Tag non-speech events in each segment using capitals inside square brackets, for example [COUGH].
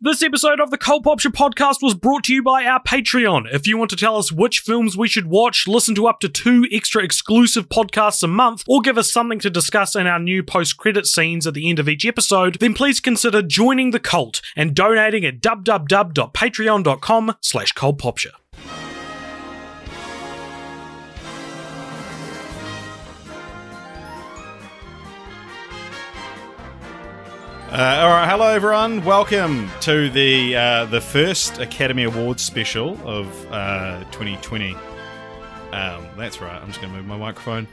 This episode of the Cult Popture podcast was brought to you by our Patreon. If you want to tell us which films we should watch, listen to up to two extra exclusive podcasts a month, or give us something to discuss in our new post-credit scenes at the end of each episode, then please consider joining the cult and donating at www.patreon.com slash cultpopture. Uh, all right, hello everyone. Welcome to the uh, the first Academy Awards special of uh, 2020. Um, that's right. I'm just going to move my microphone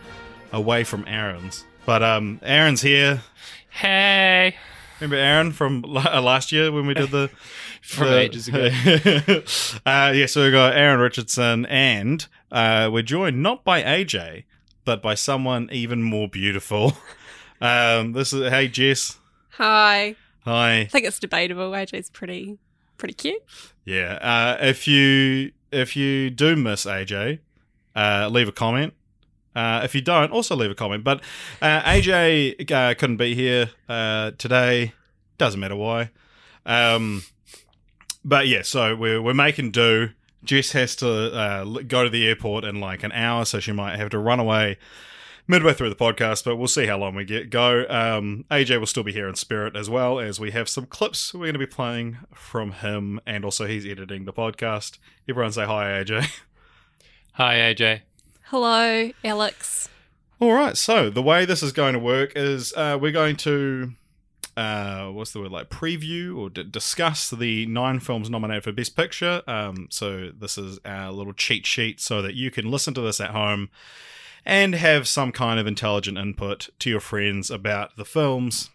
away from Aaron's. But um, Aaron's here. Hey. Remember Aaron from last year when we did the [LAUGHS] From the- ages ago. [LAUGHS] uh, yeah, so we got Aaron Richardson, and uh, we're joined not by AJ, but by someone even more beautiful. [LAUGHS] Um, this is hey Jess. Hi. Hi. I think it's debatable. AJ's pretty pretty cute. Yeah. Uh, if you if you do miss AJ, uh, leave a comment. Uh, if you don't, also leave a comment. But uh, AJ uh, couldn't be here uh, today. Doesn't matter why. Um, but yeah, so we're we're making do. Jess has to uh, go to the airport in like an hour, so she might have to run away midway through the podcast. But we'll see how long we get go. Um, AJ will still be here in spirit as well as we have some clips we're going to be playing from him, and also he's editing the podcast. Everyone say hi, AJ. Hi, AJ. Hello, Alex. All right, so the way this is going to work is uh, we're going to uh, what's the word like preview or d- discuss the nine films nominated for Best Picture. Um, so this is our little cheat sheet so that you can listen to this at home and have some kind of intelligent input to your friends about the films.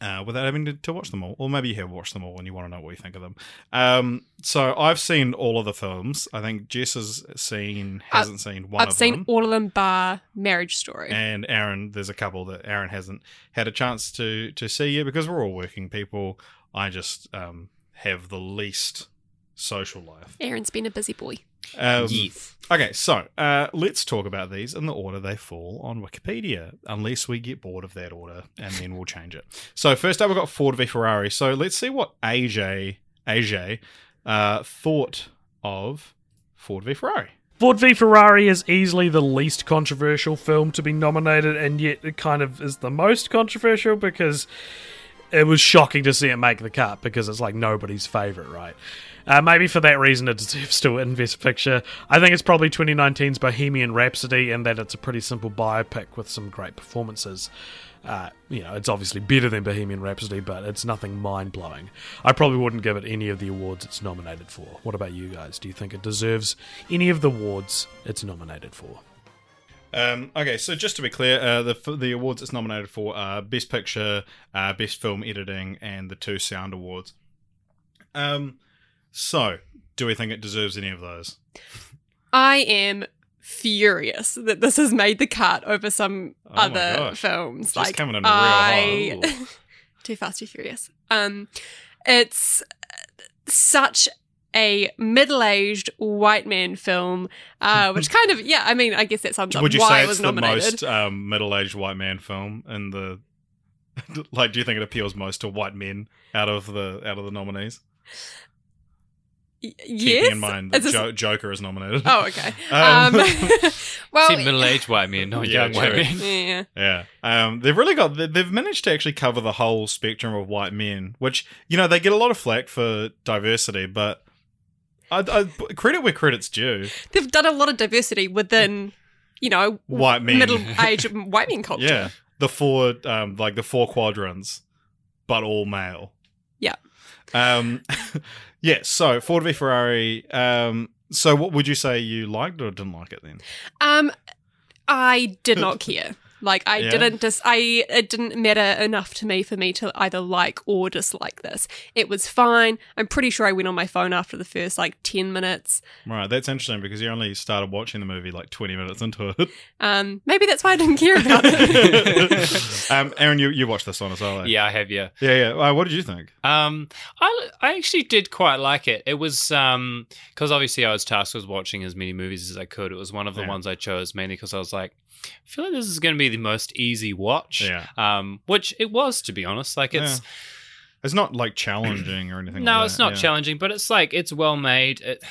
Uh, without having to, to watch them all, or maybe you have watched them all and you want to know what you think of them. Um, so I've seen all of the films. I think Jess has seen hasn't seen one I've of seen them. all of them bar Marriage Story. And Aaron, there's a couple that Aaron hasn't had a chance to to see yet because we're all working people. I just um, have the least social life. Aaron's been a busy boy. Um, Yes. Okay, so uh, let's talk about these in the order they fall on Wikipedia, unless we get bored of that order, and then we'll change it. So first up, we've got Ford v Ferrari. So let's see what AJ AJ uh, thought of Ford v Ferrari. Ford v Ferrari is easily the least controversial film to be nominated, and yet it kind of is the most controversial because it was shocking to see it make the cut because it's like nobody's favorite, right? Uh, maybe for that reason it deserves to win Best Picture. I think it's probably 2019's Bohemian Rhapsody, and that it's a pretty simple biopic with some great performances. Uh, you know, it's obviously better than Bohemian Rhapsody, but it's nothing mind blowing. I probably wouldn't give it any of the awards it's nominated for. What about you guys? Do you think it deserves any of the awards it's nominated for? Um, okay, so just to be clear, uh, the the awards it's nominated for are Best Picture, uh, Best Film Editing, and the two Sound Awards. Um, so do we think it deserves any of those? I am furious that this has made the cut over some Oh other films. Just like coming in a real I, high. [LAUGHS] Too fast, too furious. Um, it's such a middle-aged white man film, uh, [LAUGHS] which kind of yeah. I mean, I guess that sums up Would you why say it it's was the most um, middle aged white man film in the? [LAUGHS] like, do you think it appeals most to white men out of the out of the nominees? Y- Keeping in mind that Is this- jo- Joker is nominated. Oh, okay. [LAUGHS] Um, Um, [LAUGHS] well, See middle-aged white men, not Yeah, young white men. yeah. Yeah, um, they've really got. they- They've managed to actually cover the whole spectrum of white men, which you know they get a lot of flack for diversity, but I, I credit where credit's due. They've done a lot of diversity within, you know, White men. middle-aged [LAUGHS] white men culture. Yeah, the four, um, like the four quadrants, but all male. Yeah. Um, yeah. So Ford v Ferrari. Um, so what would you say you liked or didn't like it then? Um, I did not care. Like I Yeah. didn't dis I it didn't matter enough to me for me to either like or dislike this. It was fine. I'm pretty sure I went on my phone after the first like 10 minutes. Right, that's interesting because you only started watching the movie like 20 minutes into it. Um maybe that's why I didn't care about it. [LAUGHS] um, Aaron, you, you watched this one as well. eh? Yeah, I have. Yeah. Yeah, yeah. Uh, what did you think? Um, I, I actually did quite like it. It was um because obviously I was tasked with watching as many movies as I could. It was one of the Yeah. ones I chose mainly because I was like, I feel like this is going to be the most easy watch. Yeah. Um, which it was to be honest. Like it's It's not like challenging or anything no, like it's not yeah. challenging, but it's like it's well made. It,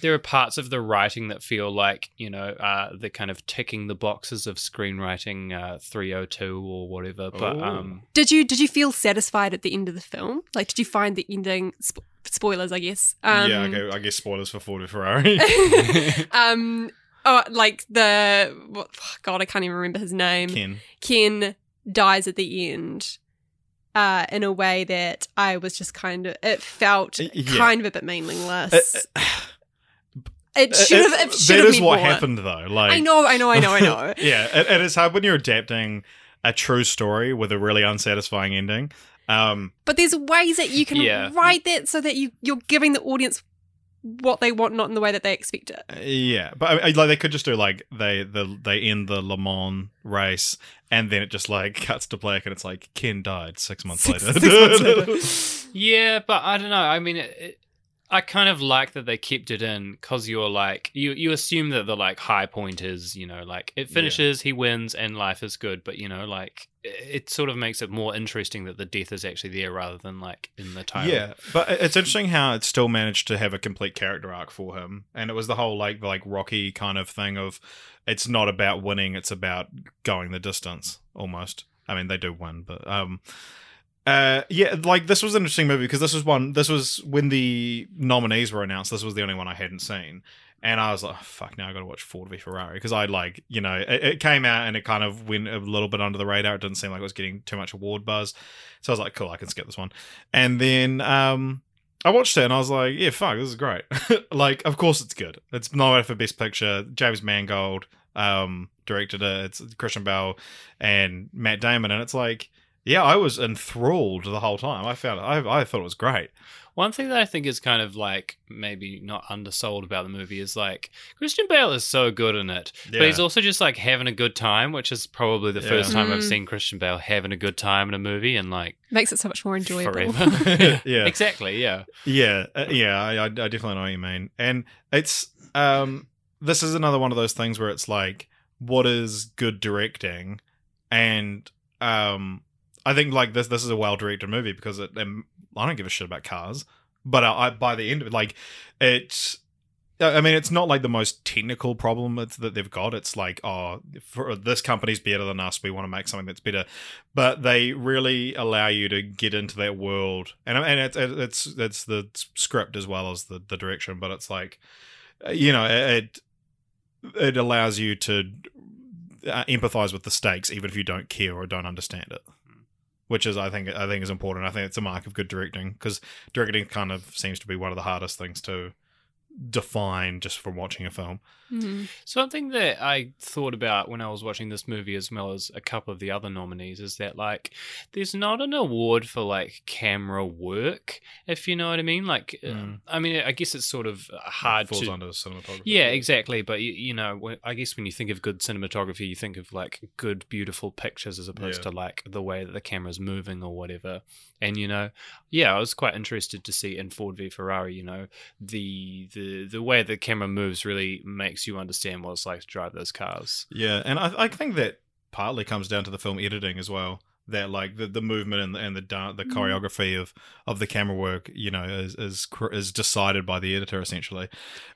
there are parts of the writing that feel like you know uh, the kind of ticking the boxes of screenwriting uh, 302 or whatever. But um, did you did you feel satisfied at the end of the film? Like did you find the ending sp- spoilers, I guess. Um yeah, okay, I guess spoilers for Ford v Ferrari. um oh like the what, god, I can't even remember his name. Ken. Ken dies at the end uh, in a way that I was just kind of, it felt Uh, yeah. kind of a bit meaningless. Uh, [SIGHS] it [SIGHS] should have, it Uh, should that have is been what more. happened though. Like I know, I know, I know, I know. [LAUGHS] yeah, it, it is hard when you're adapting a true story with a really unsatisfying ending. Um, but there's ways that you can Yeah. write that so that you, you're giving the audience what they want, not in the way that they expect it. yeah, but I, I- like they could just do like they the they end the Le Mans race and then it just like [LAUGHS] cuts to black and it's like Ken died six months Six- later. [LAUGHS] six months later. [LAUGHS] Yeah, but I don't know. I mean, it, it, I kind of like that they kept it in because you're like you you assume that the like high point is you know like it finishes, he wins, and life is good. But you know, like it, it sort of makes it more interesting that the death is actually there rather than like in the title. Yeah, but it's interesting how it still managed to have a complete character arc for him, and it was the whole like like Rocky kind of thing of it's not about winning, it's about going the distance almost. I mean, they do win, but um, uh, yeah, like this was an interesting movie because this was one. This was when the nominees were announced. This was the only one I hadn't seen. And I was like, oh, "Fuck! Now I got to watch Ford v Ferrari" because I like, you know, it, it came out and it kind of went a little bit under the radar. It didn't seem like it was getting too much award buzz, so I was like, "Cool, I can skip this one." And then um, I watched it and I was like, yeah, fuck, this is great. [LAUGHS] like, of course it's good. It's nominated for Best Picture. James Mangold um, directed it. It's Christian Bale and Matt Damon. And it's like, yeah, I was enthralled the whole time. I found it, I, I thought it was great. One thing that I think is kind of like maybe not undersold about the movie is like Christian Bale is so good in it, Yeah. but he's also just like having a good time, which is probably the first Yeah. time I've Mm. seen Christian Bale having a good time in a movie and like Makes it so much more enjoyable. forever. [LAUGHS] [LAUGHS] Yeah. exactly. Yeah. Yeah, uh, yeah, I, I I definitely know what you mean, and it's um, this is another one of those things where it's like, what is good directing, and um, I think like this this is a well directed movie because it, um, I don't give a shit about cars, but I, I by the end of it, like it's. I mean, it's not like the most technical problem that they've got. It's like, oh, for, this company's better than us. We want to make something that's better. But they really allow you to get into that world, and and it's it's it's the script as well as the the direction. But it's like, you know, it it allows you to uh, empathize with the stakes, even if you don't care or don't understand it. Which is, I think, I think is important. I think it's a mark of good directing because directing kind of seems to be one of the hardest things to define just from watching a film. Mhm. Something that I thought about when I was watching this movie, as well as a couple of the other nominees, is that like there's not an award for like camera work, if you know what I mean. Like, uh, Mm. I mean, I guess it's sort of hard falls to. under cinematography. Yeah, exactly. But you, you know, I guess when you think of good cinematography, you think of like good, beautiful pictures as opposed Yeah. to like the way that the camera's moving or whatever. And you know, yeah, I was quite interested to see in Ford v Ferrari. You know, the the the way the camera moves really makes you understand what it's like to drive those cars. Yeah, and I, I think that partly comes down to the film editing as well. That like the, the movement and the, and the dan- the choreography of, of the camera work, you know, is is is decided by the editor essentially.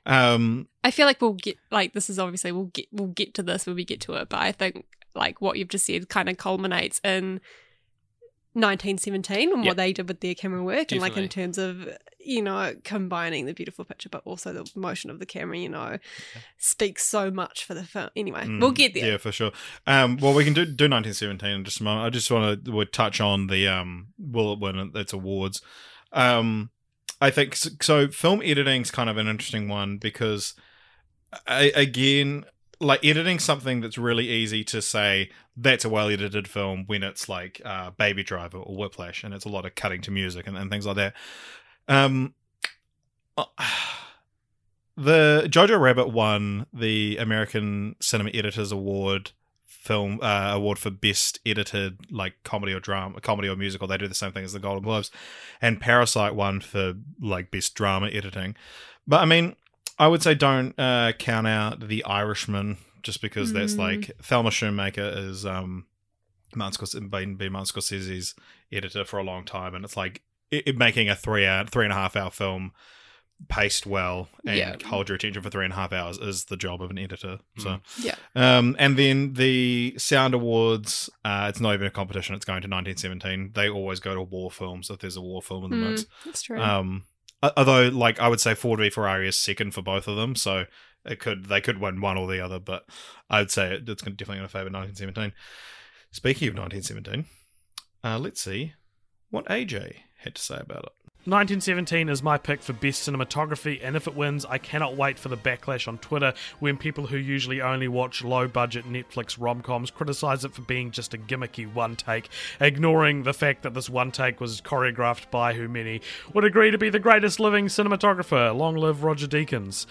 Um, I feel like we'll get like this is obviously we'll get we'll get to this when we get to it, but I think like what you've just said kind of culminates in 1917 and Yeah. what they did with their camera work and like in terms of you know combining the beautiful picture but also the motion of the camera you know speaks so much for the film anyway mm, we'll get there Yeah, for sure. Um, well, we can do do 1917 in just a moment. I just want to would touch on the um, well, when it's awards. Um, I think so. so film editing is kind of an interesting one because, I, again, like editing something that's really easy to say that's a well edited film when it's like uh, Baby Driver or Whiplash, and it's a lot of cutting to music and, and things like that. Um, uh, [SIGHS] the Jojo Rabbit won the American Cinema Editors Award film uh, award for best edited like comedy or drama comedy or musical. They do the same thing as the golden globes. And parasite won for like best drama editing. But i mean i would say don't uh, count out the irishman just because that's Mm. like thelma schoonmaker is um Martin Scorsese, been, been Martin Scorsese's editor for a long time and it's like it, it making a three hour three and a half hour film paced well and Yeah. hold your attention for three and a half hours is the job of an editor so Yeah. um, and then the Sound Awards, uh, it's not even a competition. It's going to 1917. They always go to war films if there's a war film in the Mm, mix. that's true. Um, o- although, like, I would say Ford v Ferrari is second for both of them, so it could they could win one or the other. But I'd say it, it's definitely going to favour 1917. Speaking of 1917, uh, let's see what AJ had to say about it. 1917 is my pick for best cinematography, and if it wins, I cannot wait for the backlash on Twitter when people who usually only watch low budget Netflix rom coms criticize it for being just a gimmicky one take, ignoring the fact that this one take was choreographed by who many would agree to be the greatest living cinematographer. Long live Roger Deakins.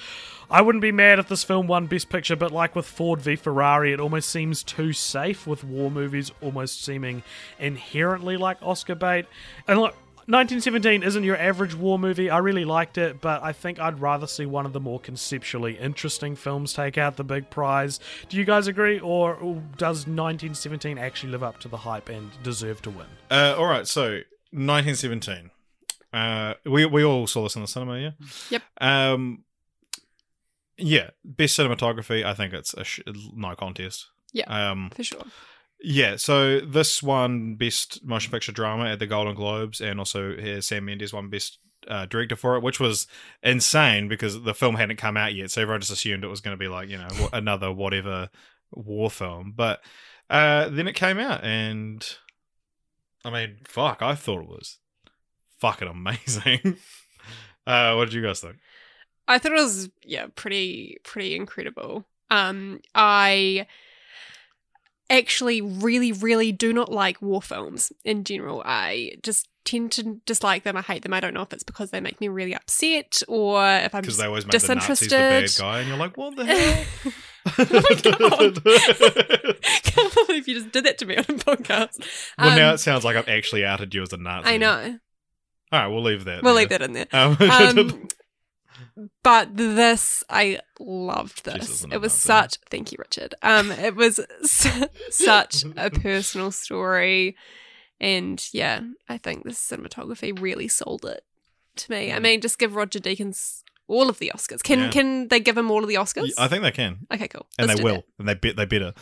I wouldn't be mad if this film won Best Picture, but like with Ford v Ferrari, it almost seems too safe, with war movies almost seeming inherently like Oscar bait. And look, 1917 isn't your average war movie. I really liked it, but I think I'd rather see one of the more conceptually interesting films take out the big prize. Do you guys agree, or does 1917 actually live up to the hype and deserve to win? Uh, all right, so 1917. Uh, we we all saw this in the cinema, yeah. Yep. Um, yeah, best cinematography. I think it's a sh- no contest. Yeah. Um, for sure. Yeah. So this one best motion picture drama at the Golden Globes, and also uh, Sam Mendes won best uh, director for it, which was insane because the film hadn't come out yet, so everyone just assumed it was going to be like you know another whatever war film. But uh, then it came out, and I mean, fuck, I thought it was fucking amazing. [LAUGHS] uh, what did you guys think? I thought it was yeah, pretty pretty incredible. Um I actually really really do not like war films in general. I just tend to dislike them. I hate them. I don't know if it's because they make me really upset or if I'm Because just they always make the Nazis the disinterested. bad guy, and you're like, what the hell? [LAUGHS] [LAUGHS] oh my god! [LAUGHS] Can't believe you just did that to me on a podcast. well, now Um, it sounds like I've actually outed you as a Nazi. I know. All right, we'll leave that. We'll there. leave that in there. Um, Um, but this, I loved this. It it was lovely? such. Thank you, Richard. Um, it was su- [LAUGHS] such a personal story, and yeah, I think the cinematography really sold it to me. I mean, just give Roger Deakins all of the Oscars. Can Yeah. can they give him all of the Oscars? I think they can, okay, cool. and Let's they will, that. and they bet they better.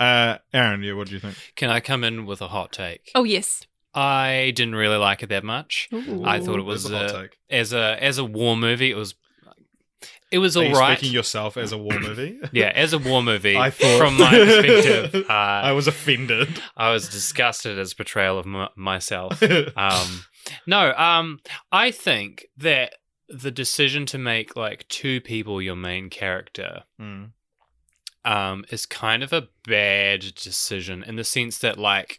Uh, Aaron, yeah, what do you think? Can I come in with a hot take? Oh yes. I didn't really like it that much. I thought it was That's a hot take. as a as a war movie. It was it was Are all right. speaking yourself as a war movie? [LAUGHS] yeah, as a war movie. I thought from my perspective, [LAUGHS] uh, I was offended. I was disgusted as portrayal of m- myself. [LAUGHS] um no um i think that the decision to make like two people your main character Mm. um is kind of a bad decision in the sense that like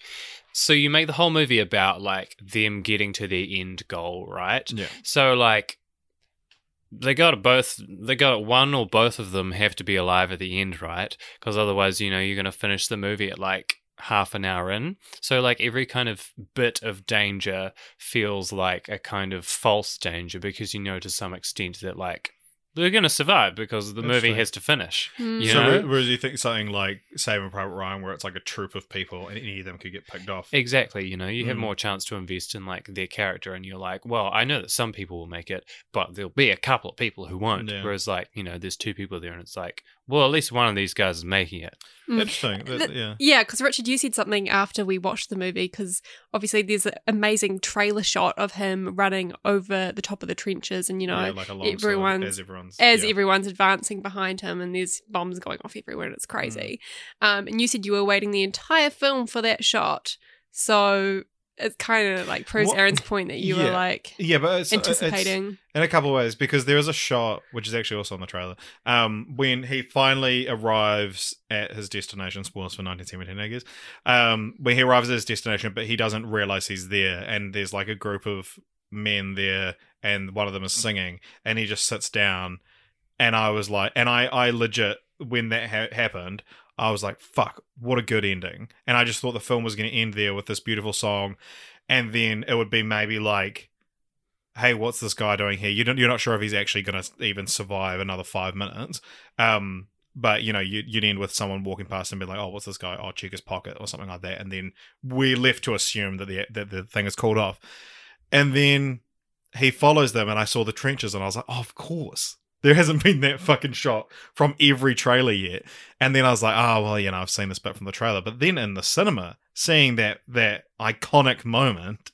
so you make the whole movie about like them getting to their end goal right Yeah. so like they got both they got one or both of them have to be alive at the end right? Because otherwise you know you're going to finish the movie at like half an hour in. So like every kind of bit of danger feels like a kind of false danger because you know to some extent that like they're going to survive because the movie Interesting. has to finish Mm. You so, know? whereas you think something like Saving Private Ryan, where it's like a troop of people, and any of them could get picked off. Exactly, you know, you have Mm. more chance to invest in like their character, and you're like, well, I know that some people will make it, but there'll be a couple of people who won't. Yeah. Whereas, like, you know, there's two people there, and it's like, well, at least one of these guys is making it. Mm. Interesting. That- yeah. Yeah, because Richard, you said something after we watched the movie because obviously there's an amazing trailer shot of him running over the top of the trenches, and you know, yeah, like alongside everyone's- as everyone's as yeah. everyone's advancing behind him, and there's bombs going off everywhere, and it's crazy. Mm. Um, and you said you were waiting the entire film for that shot. So it kind of like What- Aaron's point that you were like Yeah, but it's, it's anticipating. in a couple of ways because there is a shot which is actually also on the trailer um, when he finally arrives at his destination. Spoilers for 1917, I guess. Um, when he arrives at his destination, but he doesn't realize he's there, and there's like a group of men there, and one of them is singing, and he just sits down, and I was like, and I, I legit when that ha- happened. I was like, fuck, what a good ending. And I just thought the film was going to end there with this beautiful song. And then it would be maybe like, hey, what's this guy doing here? You're not sure if he's actually going to even survive another five minutes. Um, but you know, you, you'd end with someone walking past and be like, "Oh, what's this guy? Oh, check his pocket or something like that." And then we're left to assume that the that the thing is called off. And then he follows them, and I saw the trenches, and I was like, "Oh, of course." There hasn't been that fucking shot from every trailer yet. And then I was like, "Oh, well, you know, I've seen this bit from the trailer." But then in the cinema, seeing that that iconic moment,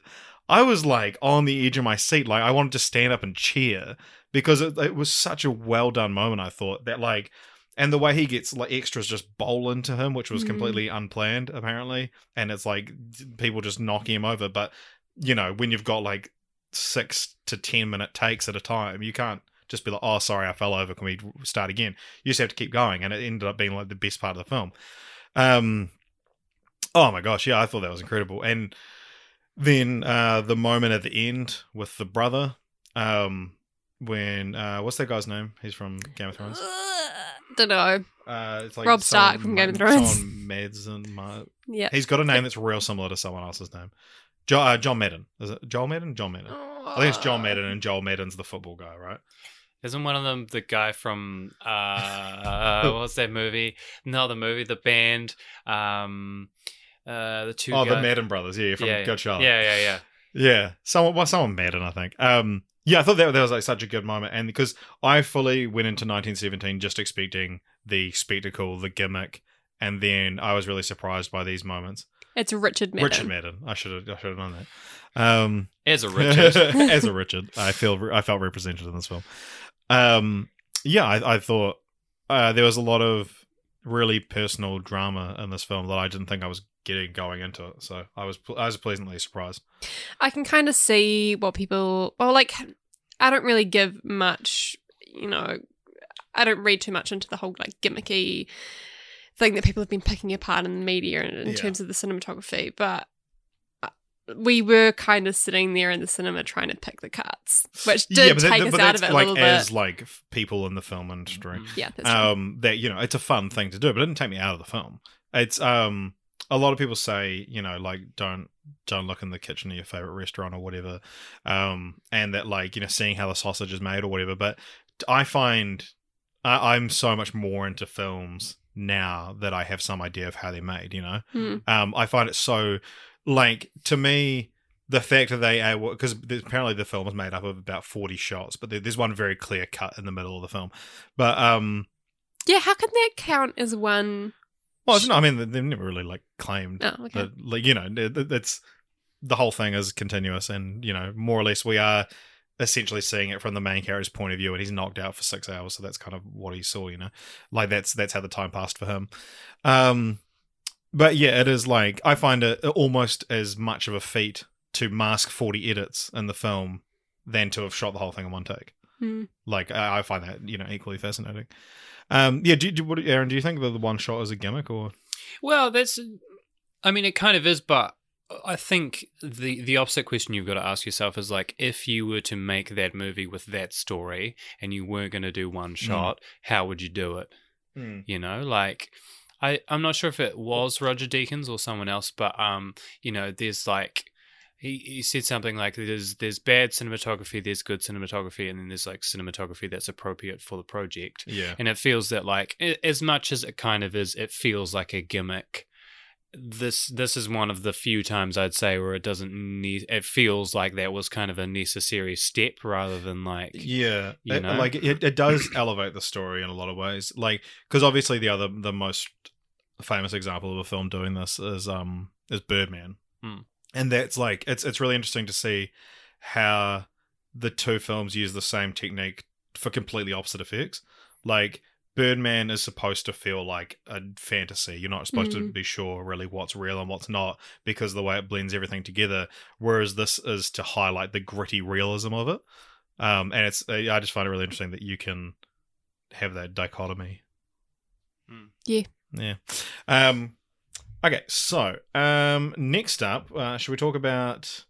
I was like on the edge of my seat. Like I wanted to stand up and cheer because it, it was such a well done moment. I thought that like, and the way he gets like extras just bowl into him, which was Mm. completely unplanned apparently, and it's like people just knocking him over. But you know, when you've got like six to ten minute takes at a time, you can't just be like, "Oh, sorry, I fell over. Can we start again?" You just have to keep going, and it ended up being like the best part of the film. Um, oh my gosh, yeah, I thought that was incredible, and then uh, the moment at the end with the brother, um, when uh, what's that guy's name? He's from Game of Thrones. [SIGHS] Don't know. Uh, it's like Robb Stark from Game of Thrones. Someone Madsen. Ma- Yeah. He's got a name that's real similar to someone else's name. Jo- uh, John Madden. Is it Joel Madden? John Madden. I think it's John Madden, and Joel Madden's the football guy, right? Isn't one of them the guy from uh [LAUGHS] what's that movie? No, the movie, the band, um uh the two oh, the Madden brothers. Yeah, from yeah, Good Charlotte. Yeah, yeah, yeah. Yeah, someone, well, someone Madden, I think. Um, yeah, I thought that, that was like such a good moment, and because I fully went into 1917 just expecting the spectacle, the gimmick, and then I was really surprised by these moments. It's Richard Madden. Richard Madden, I should have, I should have known that. Um, As a [LAUGHS] Richard. as a Richard, I feel, I felt represented in this film. Um, yeah, I, I thought uh, there was a lot of really personal drama in this film that I didn't think I was getting going into it. So I was, I was pleasantly surprised. I can kind of see what people. Well, like, I don't really give much. You know, I don't read too much into the whole like gimmicky thing that people have been picking apart in the media in, in Yeah. terms of the cinematography, but. We were kind of sitting there in the cinema trying to pick the cuts, which did but that- take but us out of it a like little as bit. like people in the film industry. Mhm. Yeah. Um, that you know, it's a fun thing to do, but it didn't take me out of the film. It's um, a lot of people say you know like don't don't look in the kitchen of your favorite restaurant or whatever, um, and that like you know seeing how the sausage is made or whatever. But I find I, I'm so much more into films now that I have some idea of how they're made. You know, Hmm. um, I find it so like to me the fact that they are because apparently the film is made up of about 40 shots but there's one very clear cut in the middle of the film but um Yeah, how can that count as one? well it's not, i mean they've never really like claimed Oh, okay. that like you know it- the whole thing is continuous and you know more or less we are essentially seeing it from the main character's point of view and he's knocked out for six hours so that's kind of what he saw you know like that's that's how the time passed for him um but yeah it is like i find it almost as much of a feat to mask 40 edits in the film than to have shot the whole thing in one take Hmm. like i I find that you know equally fascinating um yeah do, do what aaron do you think that the one shot is a gimmick or Well, that's. I mean, it kind of is, but I think the the opposite question you've got to ask yourself is like, if you were to make that movie with that story and you weren't going to do one shot, how would you do it? You know, like. I, I'm not sure if it was Roger Deakins or someone else, but um, you know, there's like he, he said something like there's there's bad cinematography, there's good cinematography, and then there's like cinematography that's appropriate for the project yeah and it feels that like as much as it kind of is it feels like a gimmick this this is one of the few times i'd say where it doesn't need it feels like that was kind of a necessary step rather than like Yeah, you it- know? like it, it does elevate the story in a lot of ways. Like because obviously the other the most famous example of a film doing this is um is Birdman, Hmm. and that's like it's it's really interesting to see how the two films use the same technique for completely opposite effects. Like Birdman is supposed to feel like a fantasy. You're not supposed to Mm. be sure really what's real and what's not because of the way it blends everything together. Whereas this is to highlight the gritty realism of it. Um, and it's I just find it really interesting that you can have that dichotomy. Hmm. Yeah. Yeah. Um, okay, so um, next up, uh, should we talk about?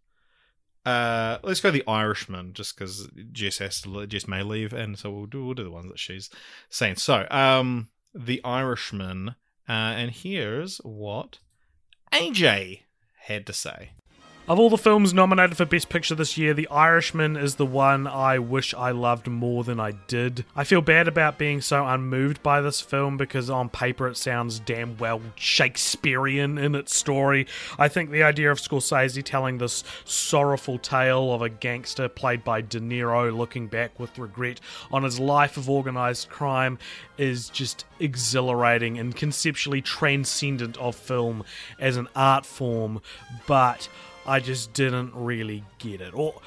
Uh, let's go the Irishman, just because Jess has to, Jess may leave, and so we'll do we'll do the ones that she's saying. So, um, the Irishman, uh, and here's what AJ had to say. Of all the films nominated for Best Picture this year, The Irishman is the one I wish I loved more than I did. I feel bad about being so unmoved by this film because on paper it sounds damn well Shakespearean in its story. I think the idea of Scorsese telling this sorrowful tale of a gangster played by De Niro looking back with regret on his life of organized crime is just exhilarating and conceptually transcendent of film as an art form, but I just didn't really get it. Or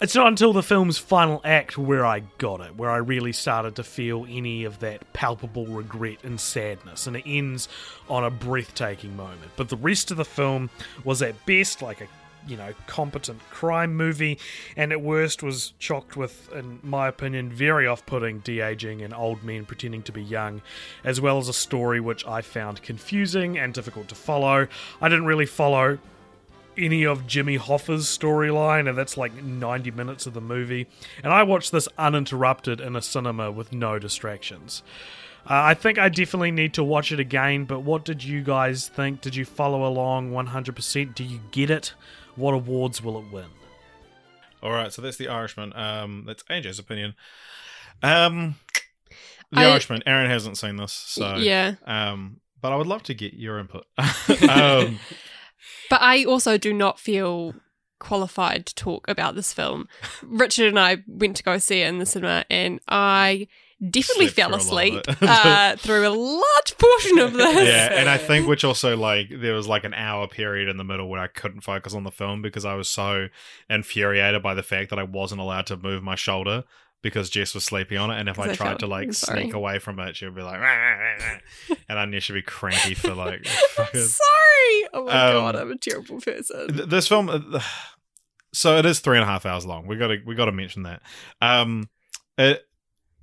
it's not until the film's final act where I got it, where I really started to feel any of that palpable regret and sadness, and it ends on a breathtaking moment. But the rest of the film was at best like a you know, competent crime movie, and at worst was chocked with, in my opinion, very off putting de aging and old men pretending to be young, as well as a story which I found confusing and difficult to follow. I didn't really follow any of Jimmy Hoffa's storyline, and that's like 90 minutes of the movie. And I watched this uninterrupted in a cinema with no distractions. Uh, I think I definitely need to watch it again, but what did you guys think? Did you follow along 100%? Do you get it? What awards will it win? All right, so that's the Irishman. Um, that's AJ's opinion. Um, the I- Irishman. Aaron hasn't seen this, so yeah. Um, but I would love to get your input. [LAUGHS] [LAUGHS] um, But I also do not feel qualified to talk about this film. [LAUGHS] Richard and I went to go see it in the cinema, and I definitely Slept fell asleep uh, through a large portion of [LAUGHS] this. yeah, and I think which also like there was like an hour period in the middle where I couldn't focus on the film because I was so infuriated by the fact that I wasn't allowed to move my shoulder because Jess was sleeping on it, and if I I tried to like sorry. sneak away from it, she would be like, [LAUGHS] and I knew she'd be cranky for like. [LAUGHS] Fucking- sorry. Oh my Um, god, I'm a terrible person. Th- this film uh, so it is three and a half hours long we gotta we gotta mention that um it,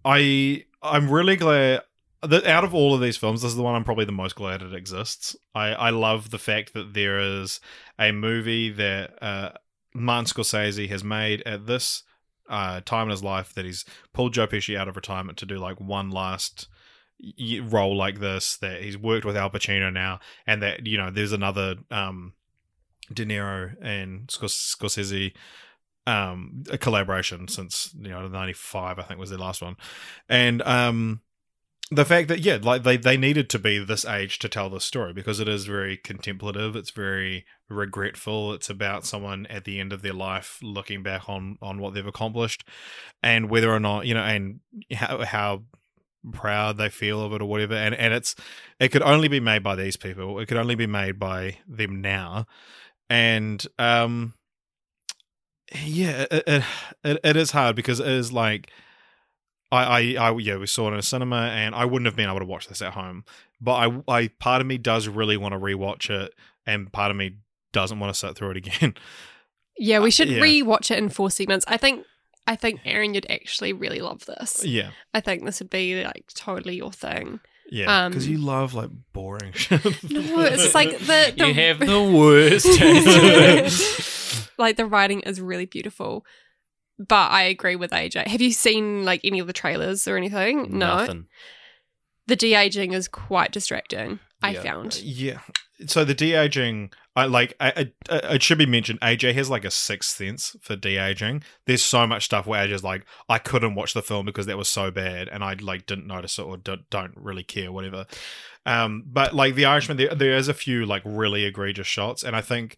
i i'm really glad that out of all of these films this is the one i'm probably the most glad it exists i i love the fact that there is a movie that uh martin scorsese has made at this uh time in his life that he's pulled joe pesci out of retirement to do like one last role like this that he's worked with al pacino now and that you know there's another um De Niro and Scors- Scorsese um a collaboration since you know 95 I think was their last one. And um the fact that yeah like they they needed to be this age to tell this story because it is very contemplative it's very regretful it's about someone at the end of their life looking back on on what they've accomplished and whether or not you know and how how proud they feel of it or whatever and and it's it could only be made by these people it could only be made by them now and um yeah it, it, it, it is hard because it is like I, I i yeah we saw it in a cinema and i wouldn't have been able to watch this at home but i i part of me does really want to rewatch it and part of me doesn't want to sit through it again Yeah, we should yeah. rewatch it in four segments. I think I think Aaron, you'd actually really love this. yeah I think this would be like totally your thing. yeah Um, because you love like boring [LAUGHS] shit No, it's just like the, the You have the worst [LAUGHS] taste. like the writing is really beautiful. But I agree with AJ. Have you seen like any of the trailers or anything? No. Nothing. The de aging is quite distracting. I Yeah. found. Yeah. So the de aging, I like. I, I, it should be mentioned. AJ has like a sixth sense for de aging. There's so much stuff where AJ's like, I couldn't watch the film because that was so bad, and I like didn't notice it or don't, don't really care, whatever. Um, but like the Irishman, there there is a few like really egregious shots, and I think,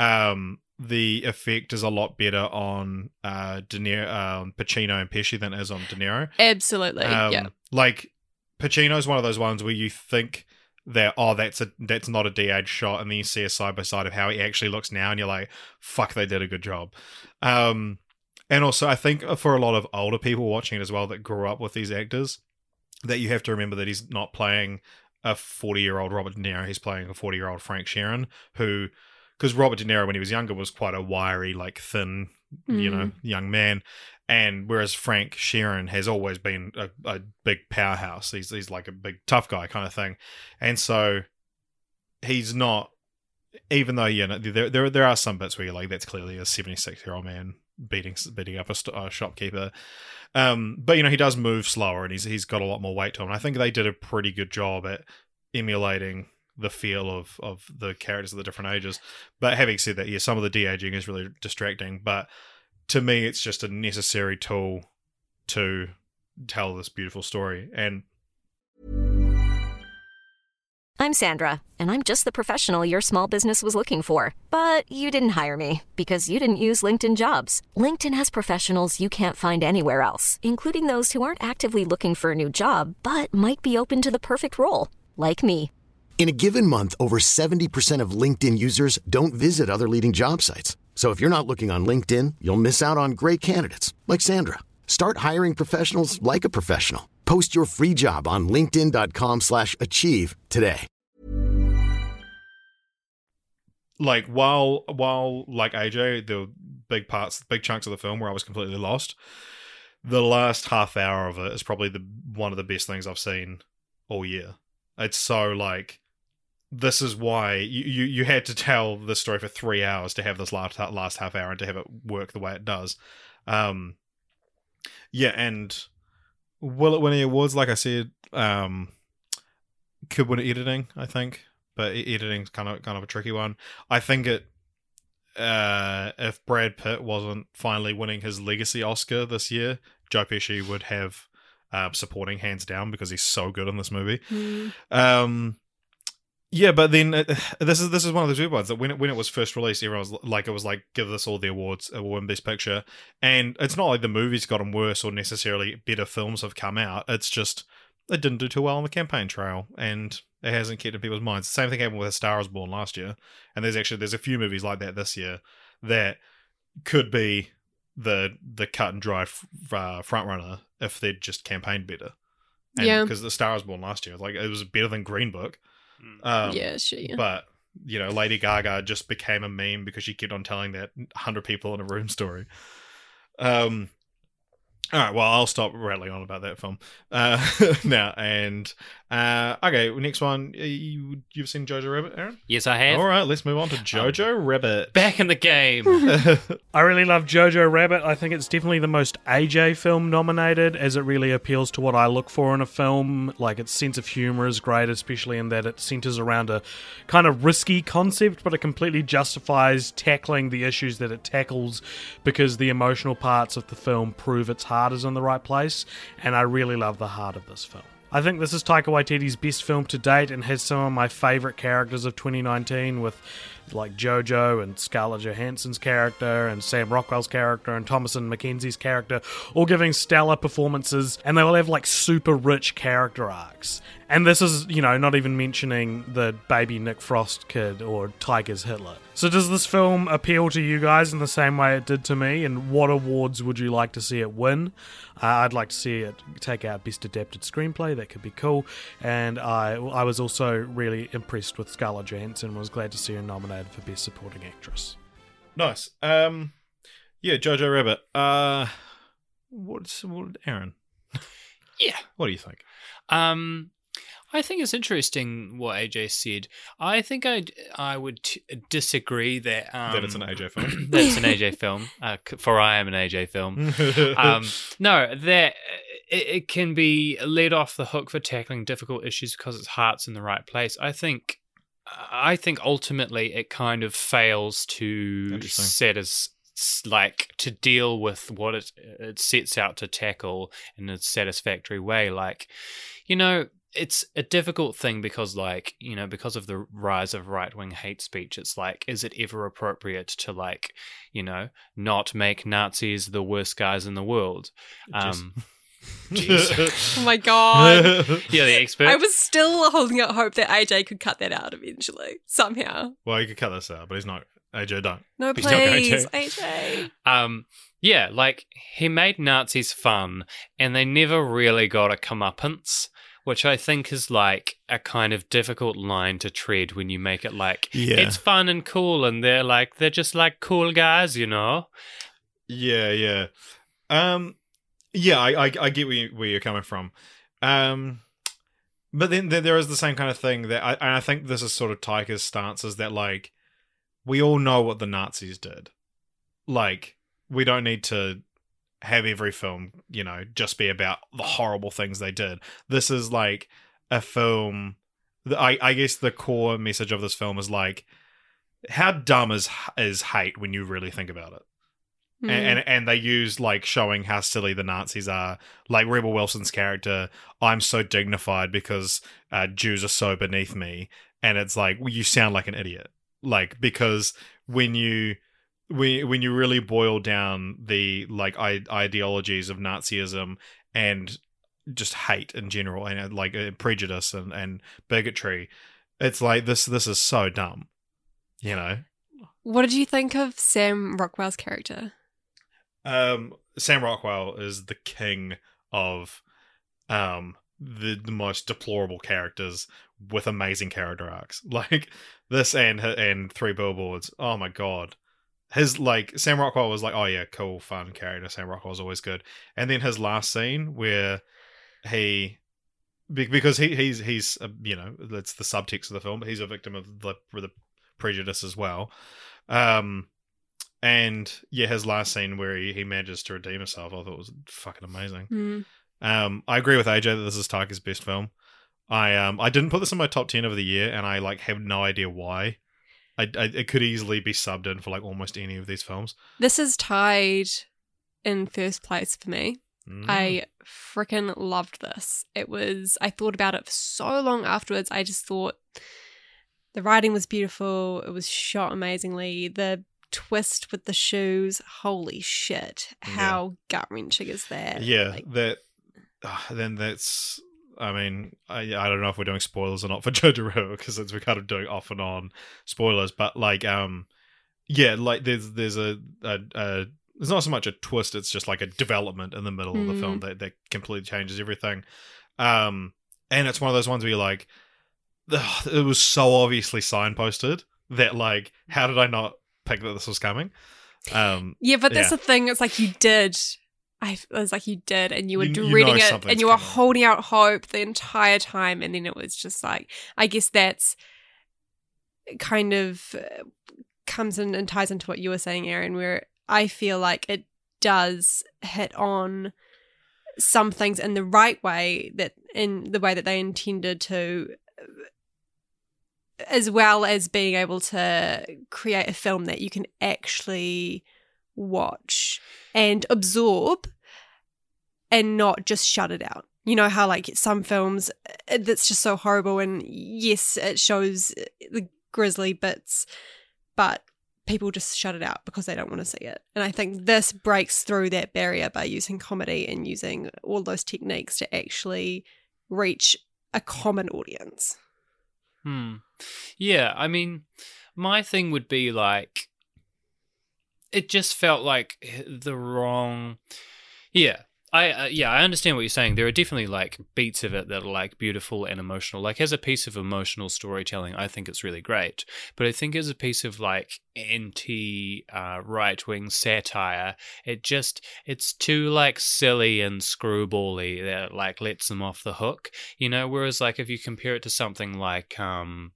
um, the effect is a lot better on uh De Niro, um, Pacino and Pesci than it is on De Niro. Absolutely. Um, yeah. Like Pacino's one of those ones where you think that oh that's a that's not a de-age shot, and then you see a side by side of how he actually looks now, and you're like, fuck, they did a good job. Um, and also I think for a lot of older people watching it as well that grew up with these actors, that you have to remember that he's not playing a 40 year old Robert De Niro. He's playing a 40 year old Frank Sheeran, who, because Robert De Niro, when he was younger, was quite a wiry, like thin, you know, young man. And whereas Frank Sheeran has always been a, a big powerhouse, he's, he's like a big tough guy kind of thing. And so he's not, even though, you know, there, there, there are some bits where you're like, that's clearly a 76 year old man beating beating up a, st- a shopkeeper. Um, but you know he does move slower and he's he's got a lot more weight to him. And I think they did a pretty good job at emulating the feel of of the characters of the different ages. But having said that, yeah, some of the de aging is really distracting. But to me, it's just a necessary tool to tell this beautiful story. And I'm Sandra, and I'm just the professional your small business was looking for. But you didn't hire me because you didn't use LinkedIn jobs. LinkedIn has professionals you can't find anywhere else, including those who aren't actively looking for a new job but might be open to the perfect role, like me. In a given month, over 70% of LinkedIn users don't visit other leading job sites. So if you're not looking on LinkedIn, you'll miss out on great candidates like Sandra. Start hiring professionals like a professional. Post your free job on linkedin.com/achieve today. like while while like AJ, were big parts, big chunks of the film where I was completely lost. The last half hour of it is probably the one of the best things I've seen all year. It's so like this is why you, you, you had to tell the story for three hours to have this last last half hour and to have it work the way it does. Um, yeah, and will it win any awards? Like I said, um, could win editing, I think, but editing's kind of kind of a tricky one. I think it. Uh, if Brad Pitt wasn't finally winning his legacy Oscar this year, Joe Pesci would have uh, supporting hands down because he's so good in this movie. Um, yeah, but then uh, [SIGHS] this is this is one of those weird ones that when it, when it was first released, everyone was like, it was like, give this all the awards, it will win Best Picture, and it's not like the movie's gotten worse or necessarily better films have come out. It's just it didn't do too well on the campaign trail, and it hasn't kept in people's minds. The same thing happened with A Star Is Born last year, and there's actually there's a few movies like that this year that could be the the cut and dry f- uh, front runner if they'd just campaigned better. And, Yeah. because The Star Is Born last year, like it was better than Green Book. Um, yeah, sure. Yeah. but you know, Lady Gaga just became a meme because she kept on telling that hundred people in a room story. Um. All right. Well, I'll stop rattling on about that film uh, [LAUGHS] now. And uh, okay, next one. Uh, You you've seen Jojo Rabbit, Aaron? Yes, I have. All right. Let's move on to Jojo Rabbit. Back in the game. [LAUGHS] [LAUGHS] I really love Jojo Rabbit. I think it's definitely the most AJ film nominated, as it really appeals to what I look for in a film. Like its sense of humor is great, especially in that it centers around a kind of risky concept, but it completely justifies tackling the issues that it tackles because the emotional parts of the film prove its heart is in the right place. And I really love the heart of this film. I think this is Taika Waititi's best film to date and has some of my favorite characters of 2019 with like Jojo and Scarlett Johansson's character and Sam Rockwell's character and Thomasin McKenzie's character all giving stellar performances and they all have like super rich character arcs. And this is, you know, not even mentioning the baby Nick Frost kid or Taika's Hitler. So does this film appeal to you guys in the same way it did to me? And what awards would you like to see it win? Uh, I'd like to see it take out Best Adapted Screenplay. That could be cool. And I, I was also really impressed with Scarlett Johansson. Was glad to see her nominated for Best Supporting Actress. nice. Um. Yeah, Jojo Rabbit. Uh. What's what, Aaron? [LAUGHS] yeah. What do you think? Um, I think it's interesting what AJ said. I think I I would t- disagree that um, that it's an AJ film. [CLEARS THROAT] that it's an AJ film. Uh, for I am an AJ film. [LAUGHS] um, no, that it, it can be let off the hook for tackling difficult issues because its heart's in the right place. I think, I think ultimately it kind of fails to set as like to deal with what it it sets out to tackle in a satisfactory way. Like, you know. It's a difficult thing because, like, you know, because of the rise of right wing hate speech, it's like, is it ever appropriate to, like, you know, not make Nazis the worst guys in the world? Um, [LAUGHS] oh my god. [LAUGHS] yeah, the expert. I was still holding out hope that AJ could cut that out eventually, somehow. well, you could cut this out, but he's not. AJ, don't. No, He's not going please, to. AJ. um, Yeah, like he made Nazis fun, and they never really got a comeuppance, which I think is like a kind of difficult line to tread when you make it like Yeah. it's fun and cool, and they're like they're just like cool guys, you know. Yeah, yeah. Um yeah, I I, I get where, you, where you're coming from. Um but then there, is the same kind of thing that I and I think this is sort of Taika's stance is that like we all know what the Nazis did. Like we don't need to have every film, you know, just be about the horrible things they did. This is like a film I I guess the core message of this film is like how dumb is is hate when you really think about it Mm. and, and and they use like showing how silly the Nazis are. Like Rebel Wilson's character, I'm so dignified because uh, Jews are so beneath me, and it's like well, you sound like an idiot. Like because when you when when you really boil down the like I- ideologies of Nazism and just hate in general and uh, like uh, prejudice and, and bigotry, it's like this this is so dumb, you know. what did you think of Sam Rockwell's character? Um, Sam Rockwell is the king of um the, the most deplorable characters with amazing character arcs. [LAUGHS] Like this and and three billboards. Oh my god. His like Sam Rockwell was like, oh yeah, cool, fun character. Sam Rockwell's always good. And then his last scene where he because he he's he's uh, you know that's the subtext of the film. He's a victim of the the prejudice as well. Um, and yeah, his last scene where he, he manages to redeem himself, I thought was fucking amazing. Mm. Um, I agree with AJ that this is Taika's best film. I um I didn't put this in my top ten of the year, and I like have no idea why. I, I it could easily be subbed in for like almost any of these films. This is tied in first place for me. Mm. I freaking loved this. It was, I thought about it for so long afterwards. I just thought the writing was beautiful. It was shot amazingly. The twist with the shoes, holy shit. How gut wrenching is that? yeah, Like, that uh, then that's. I mean, I I don't know if we're doing spoilers or not for Jojo Rabbit because we're kind of doing off and on spoilers, but like um, yeah, like there's there's a a. a there's not so much a twist; it's just like a development in the middle of the Mm. film that, that completely changes everything. Um, and it's one of those ones where you're like, ugh, it was so obviously signposted that like, how did I not pick that this was coming? Um, yeah, but that's Yeah. the thing. It's like you did. I it was like you did, and you were You- you reading know it, and you were coming. holding out hope the entire time, and then it was just like, I guess that's kind of uh, comes in and ties into what you were saying, Aaron, where I feel like it does hit on some things in the right way that in the way that they intended to as well as being able to create a film that you can actually watch and absorb and not just shut it out. You know how like some films uh, that's just so horrible and yes it shows the grisly bits but people just shut it out because they don't want to see it. And I think this breaks through that barrier by using comedy and using all those techniques to actually reach a common audience. Hmm. Yeah, I mean, my thing would be like, it just felt like the wrong. Yeah, I uh, yeah, I understand what you're saying. There are definitely like beats of it that are like beautiful and emotional. Like as a piece of emotional storytelling, I think it's really great. But I think as a piece of like anti uh, right wing satire, it just it's too like silly and screwbally that like lets them off the hook. You know, whereas like if you compare it to something like um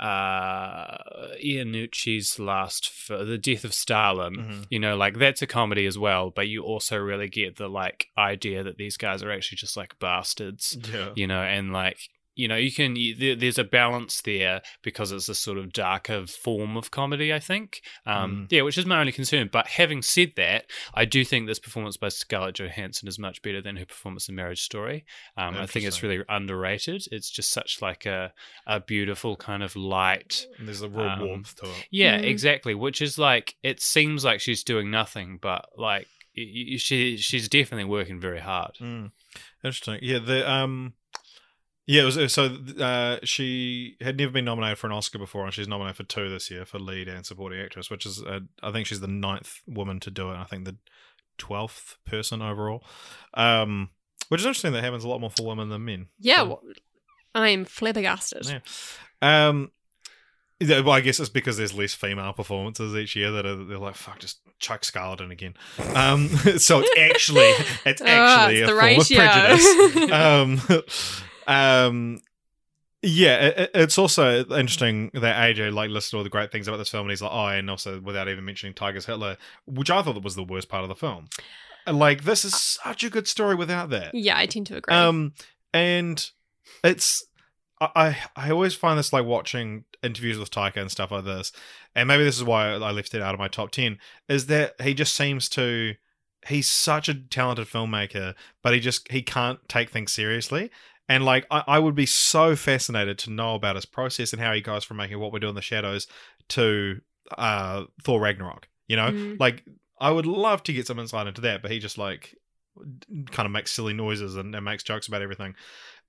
uh Iannucci's last for the death of Stalin Mhm. you know like that's a comedy as well but you also really get the like idea that these guys are actually just like bastards yeah. you know and like you know you can you, there, there's a balance there because it's a sort of darker form of comedy i think um yeah which is my only concern but having said that i do think this performance by scarlett johansson is much better than her performance in marriage story um i think it's really underrated it's just such like a a beautiful kind of light And there's a real Um, warmth to it. yeah, Mm. exactly. Which is like it seems like she's doing nothing, but like y- y- she she's definitely working very hard. Mm. Interesting. Yeah, the um Yeah, it was so. Uh, she had never been nominated for an Oscar before, and she's nominated for two this year for lead and supporting actress, which is uh, I think she's the ninth woman to do it. I think the twelfth person overall. Um, which is interesting. That happens a lot more for women than men. Yeah, So- well, I am flabbergasted. Yeah. Um, yeah, well, I guess it's because there's less female performances each year that are, they're like, fuck, just chuck Scarlett in again. Um, [LAUGHS] so it's actually it's [LAUGHS] Ah, actually it's a the form of prejudice. [LAUGHS] um, um, yeah, it- it, it's also interesting that AJ like listed all the great things about this film, and he's like, oh, and also without even mentioning Taika's Hitler, which I thought was the worst part of the film. Like, this is such a good story without that. Yeah, I tend to agree. Um, and it's I I I always find this like watching interviews with Taika and stuff like this, and maybe this is why I left it out of my top ten. Is that he just seems to he's such a talented filmmaker, but he just he can't take things seriously. And like I, I would be so fascinated to know about his process and how he goes from making what we do in the shadows to uh Thor Ragnarok. You know, Mm. like I would love to get some insight into that, but he just like kind of makes silly noises and, and makes jokes about everything.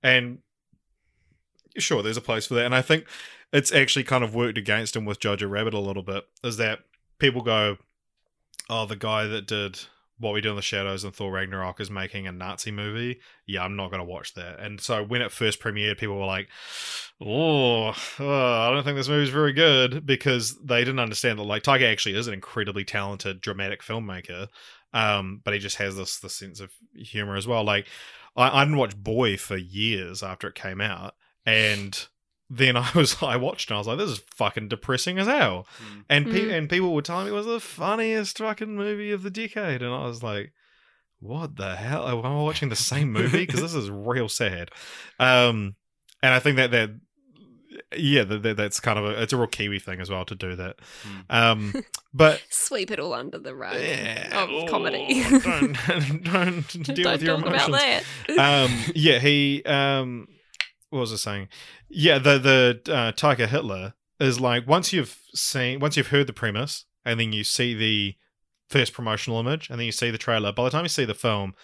And sure, there's a place for that. And I think it's actually kind of worked against him with Jojo Rabbit a little bit, is that people go, Oh, the guy that did what we do in the shadows and Thor Ragnarok is making a Nazi movie. Yeah, I'm not going to watch that. And so when it first premiered, people were like, "Oh, uh, I don't think this movie's very good," because they didn't understand that like Taika actually is an incredibly talented dramatic filmmaker, um, but he just has this this sense of humor as well. Like I, I didn't watch Boy for years after it came out, and then I was [LAUGHS] I watched and I was like, "This is fucking depressing as hell." Mm. And pe- Mm. and people were telling me it was the funniest fucking movie of the decade, and I was like, "What the hell? Am I watching the same movie? [LAUGHS] Because this is real sad." Um, and I think that that yeah, that, that that's kind of a it's a real Kiwi thing as well to do that. Um, but [LAUGHS] Sweep it all under the rug yeah, of oh, comedy. don't don't deal Don't with your talk emotions about that. um yeah he um what was i saying? Yeah the the uh Taika hitler is like once you've seen once you've heard the premise and then you see the first promotional image and then you see the trailer by the time you see the film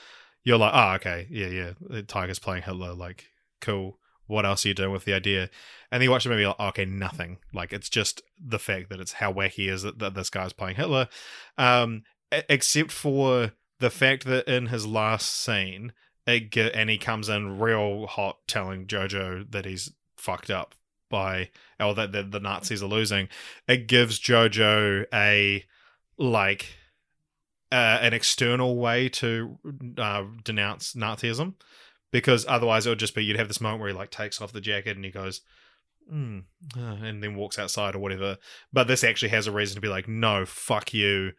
you're like oh okay yeah yeah the Taika's playing hitler like cool. What else are you doing with the idea? And then you watch the movie like okay nothing. Like it's just the fact that it's how wacky is that, that this guy's playing hitler. Um except for the fact that in his last scene it ge- and he comes in real hot telling Jojo that he's fucked up by or that the, the Nazis are losing. It gives Jojo a like uh, an external way to uh, denounce Nazism because otherwise it would just be you'd have this moment where he like takes off the jacket and he goes mm, and then walks outside or whatever. But this actually has a reason to be like, no, fuck you.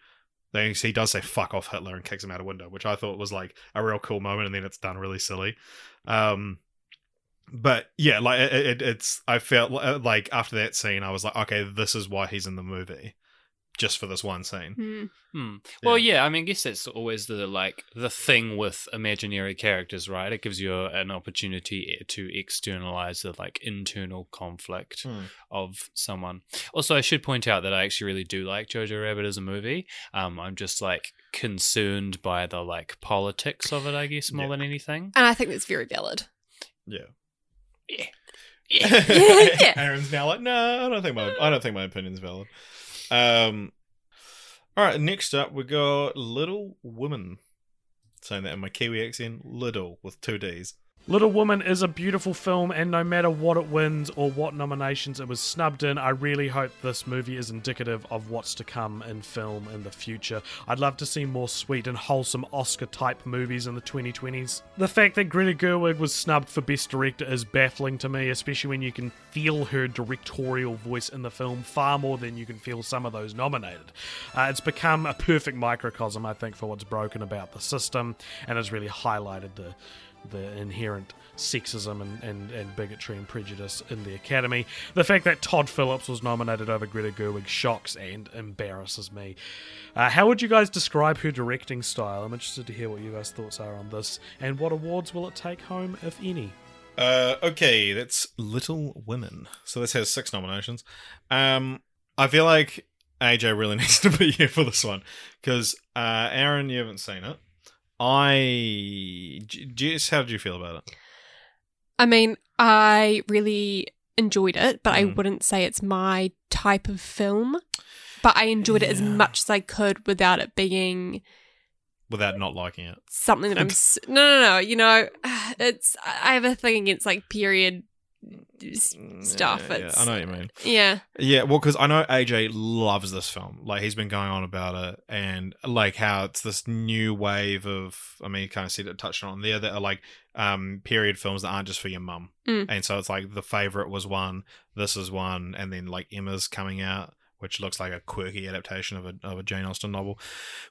He does say "fuck off Hitler" and kicks him out a window, which I thought was like a real cool moment, and then it's done really silly. Um, but yeah, like it, it, it's I felt like after that scene, I was like, okay, this is why he's in the movie, just for this one scene. Hmm. Hmm. Well, yeah. I mean, I guess that's always the like the thing with imaginary characters, right? It gives you an opportunity to externalize the like internal conflict Hmm. of someone. Also, I should point out that I actually really do like Jojo Rabbit as a movie. Um, I'm just like concerned by the like politics of it, I guess, more Yeah. than anything. And I think that's very valid. Yeah. Yeah. [LAUGHS] Yeah. Aaron's now like, no, I don't think my I don't think my opinion's valid. Um, all right. Next up, we got Little Women. Saying that in my Kiwi accent, little with two D's. Little Woman is a beautiful film, and no matter what it wins or what nominations it was snubbed in, I really hope this movie is indicative of what's to come in film in the future. I'd love to see more sweet and wholesome Oscar type movies in the 2020s. The fact that Greta Gerwig was snubbed for Best Director is baffling to me, especially when you can feel her directorial voice in the film far more than you can feel some of those nominated. Uh, it's become a perfect microcosm, I think, for what's broken about the system, and has really highlighted the the inherent sexism and, and, and bigotry and prejudice in the Academy. The fact that Todd Phillips was nominated over Greta Gerwig shocks and embarrasses me. Uh, how would you guys describe her directing style? I'm interested to hear what you guys' thoughts are on this, and what awards will it take home, if any? Uh, okay, that's Little Women. So this has six nominations. Um, I feel like AJ really [LAUGHS] needs to be here for this one because uh, Aaron, you haven't seen it. I, J- Jess, how did you feel about it? I mean, I really enjoyed it, but I Mm. wouldn't say it's my type of film. But I enjoyed it as much as I could without it being without not liking it. something that I'm. no, no, no. You know, [SIGHS] it's. I have a thing against like period stuff. Mm, Yeah, yeah, I know what you mean. Yeah. Yeah, well, because I know AJ loves this film. Like he's been going on about it, and like how it's this new wave of. I mean, you kind of see it touched on there that are like um period films that aren't just for your mum, Mm. and so it's like the favorite was one, this is one, and then like Emma's coming out, which looks like a quirky adaptation of a of a Jane Austen novel,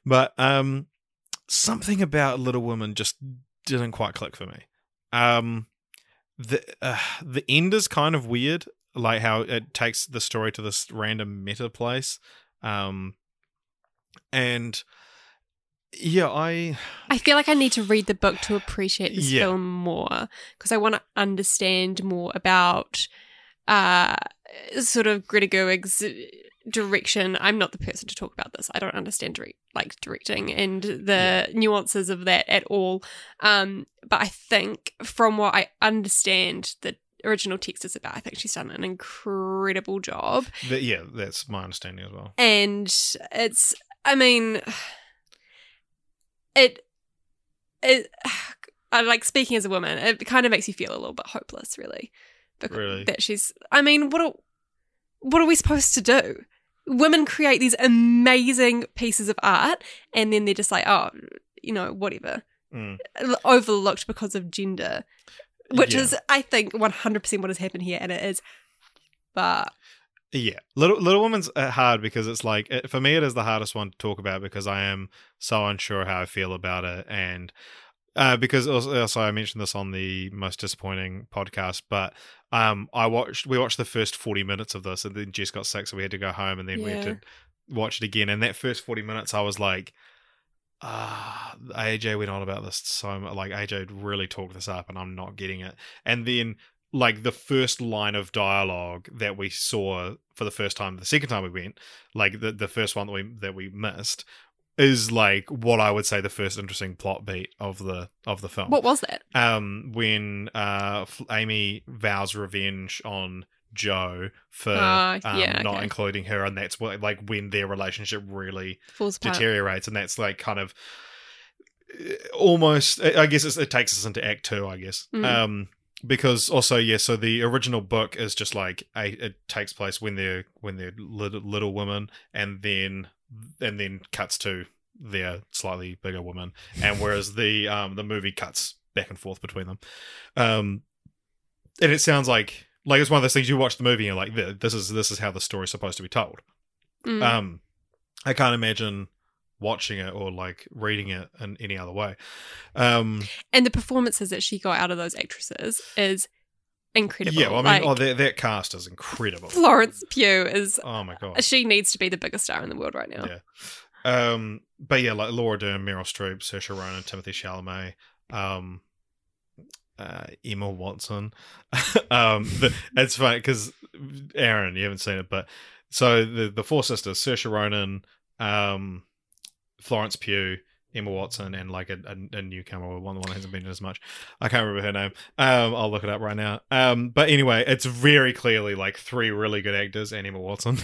but um something about Little Women just didn't quite click for me. Um, the uh, the end is kind of weird like how it takes the story to this random meta place um and yeah i I feel like I need to read the book to appreciate this Yeah. film more because I want to understand more about uh sort of Greta Gerwig's direction. I'm not the person to talk about this. I don't understand direct, like directing and the nuances of that at all. Um but I think from what I understand the original text is about, I think she's done an incredible job yeah that's my understanding as well and it's i mean it it I like speaking as a woman it kind of makes you feel a little bit hopeless really because Really? that she's i mean what are, what are we supposed to do women create these amazing pieces of art and then they're just like oh you know whatever Mm. overlooked because of gender which Yeah. is i think 100% what has happened here and it is but yeah little little woman's uh, hard because it's like it, for me it is the hardest one to talk about because i am so unsure how i feel about it and uh, because also, also I mentioned this on the most disappointing podcast, but um, I watched we watched the first forty minutes of this, and then Jess got sick, so we had to go home, and then we had to watch it again. And that first forty minutes, I was like, ah, AJ went on about this so much. Like AJ really talked this up, and I'm not getting it. And then like the first line of dialogue that we saw for the first time, the second time we went, like the the first one that we that we missed, is like what I would say the first interesting plot beat of the of the film. what was that um, when uh, Amy vows revenge on Jo for Ah, um, not okay. including her, and that's what like when their relationship really falls apart deteriorates, and that's like kind of uh, almost. I guess it's, it takes us into Act Two, I guess. Mm. Um, because also yeah, so the original book is just like a, it takes place when they're when they're little, little women, and then and then cuts to their slightly bigger woman, and whereas the um the movie cuts back and forth between them, um, and it sounds like like it's one of those things you watch the movie and you're like this is this is how the story's supposed to be told. Mm. Um, I can't imagine watching it or like reading it in any other way. Um, and the performances that she got out of those actresses is incredible. yeah, well, I mean, Like, oh, that that cast is incredible. Florence Pugh is Oh my god, she needs to be the biggest star in the world right now. yeah. Um, but yeah, like Laura Dern, Meryl Streep, Saoirse Ronan, Timothée Chalamet, um, uh, Emma Watson. [LAUGHS] um, the, it's funny because Aaron, you haven't seen it, but so the the four sisters, Saoirse Ronan, um, Florence Pugh, Emma Watson, and like a, a, a newcomer, one the one that hasn't been in as much. I can't remember her name. Um, I'll look it up right now. Um, but anyway, it's very clearly like three really good actors and Emma Watson.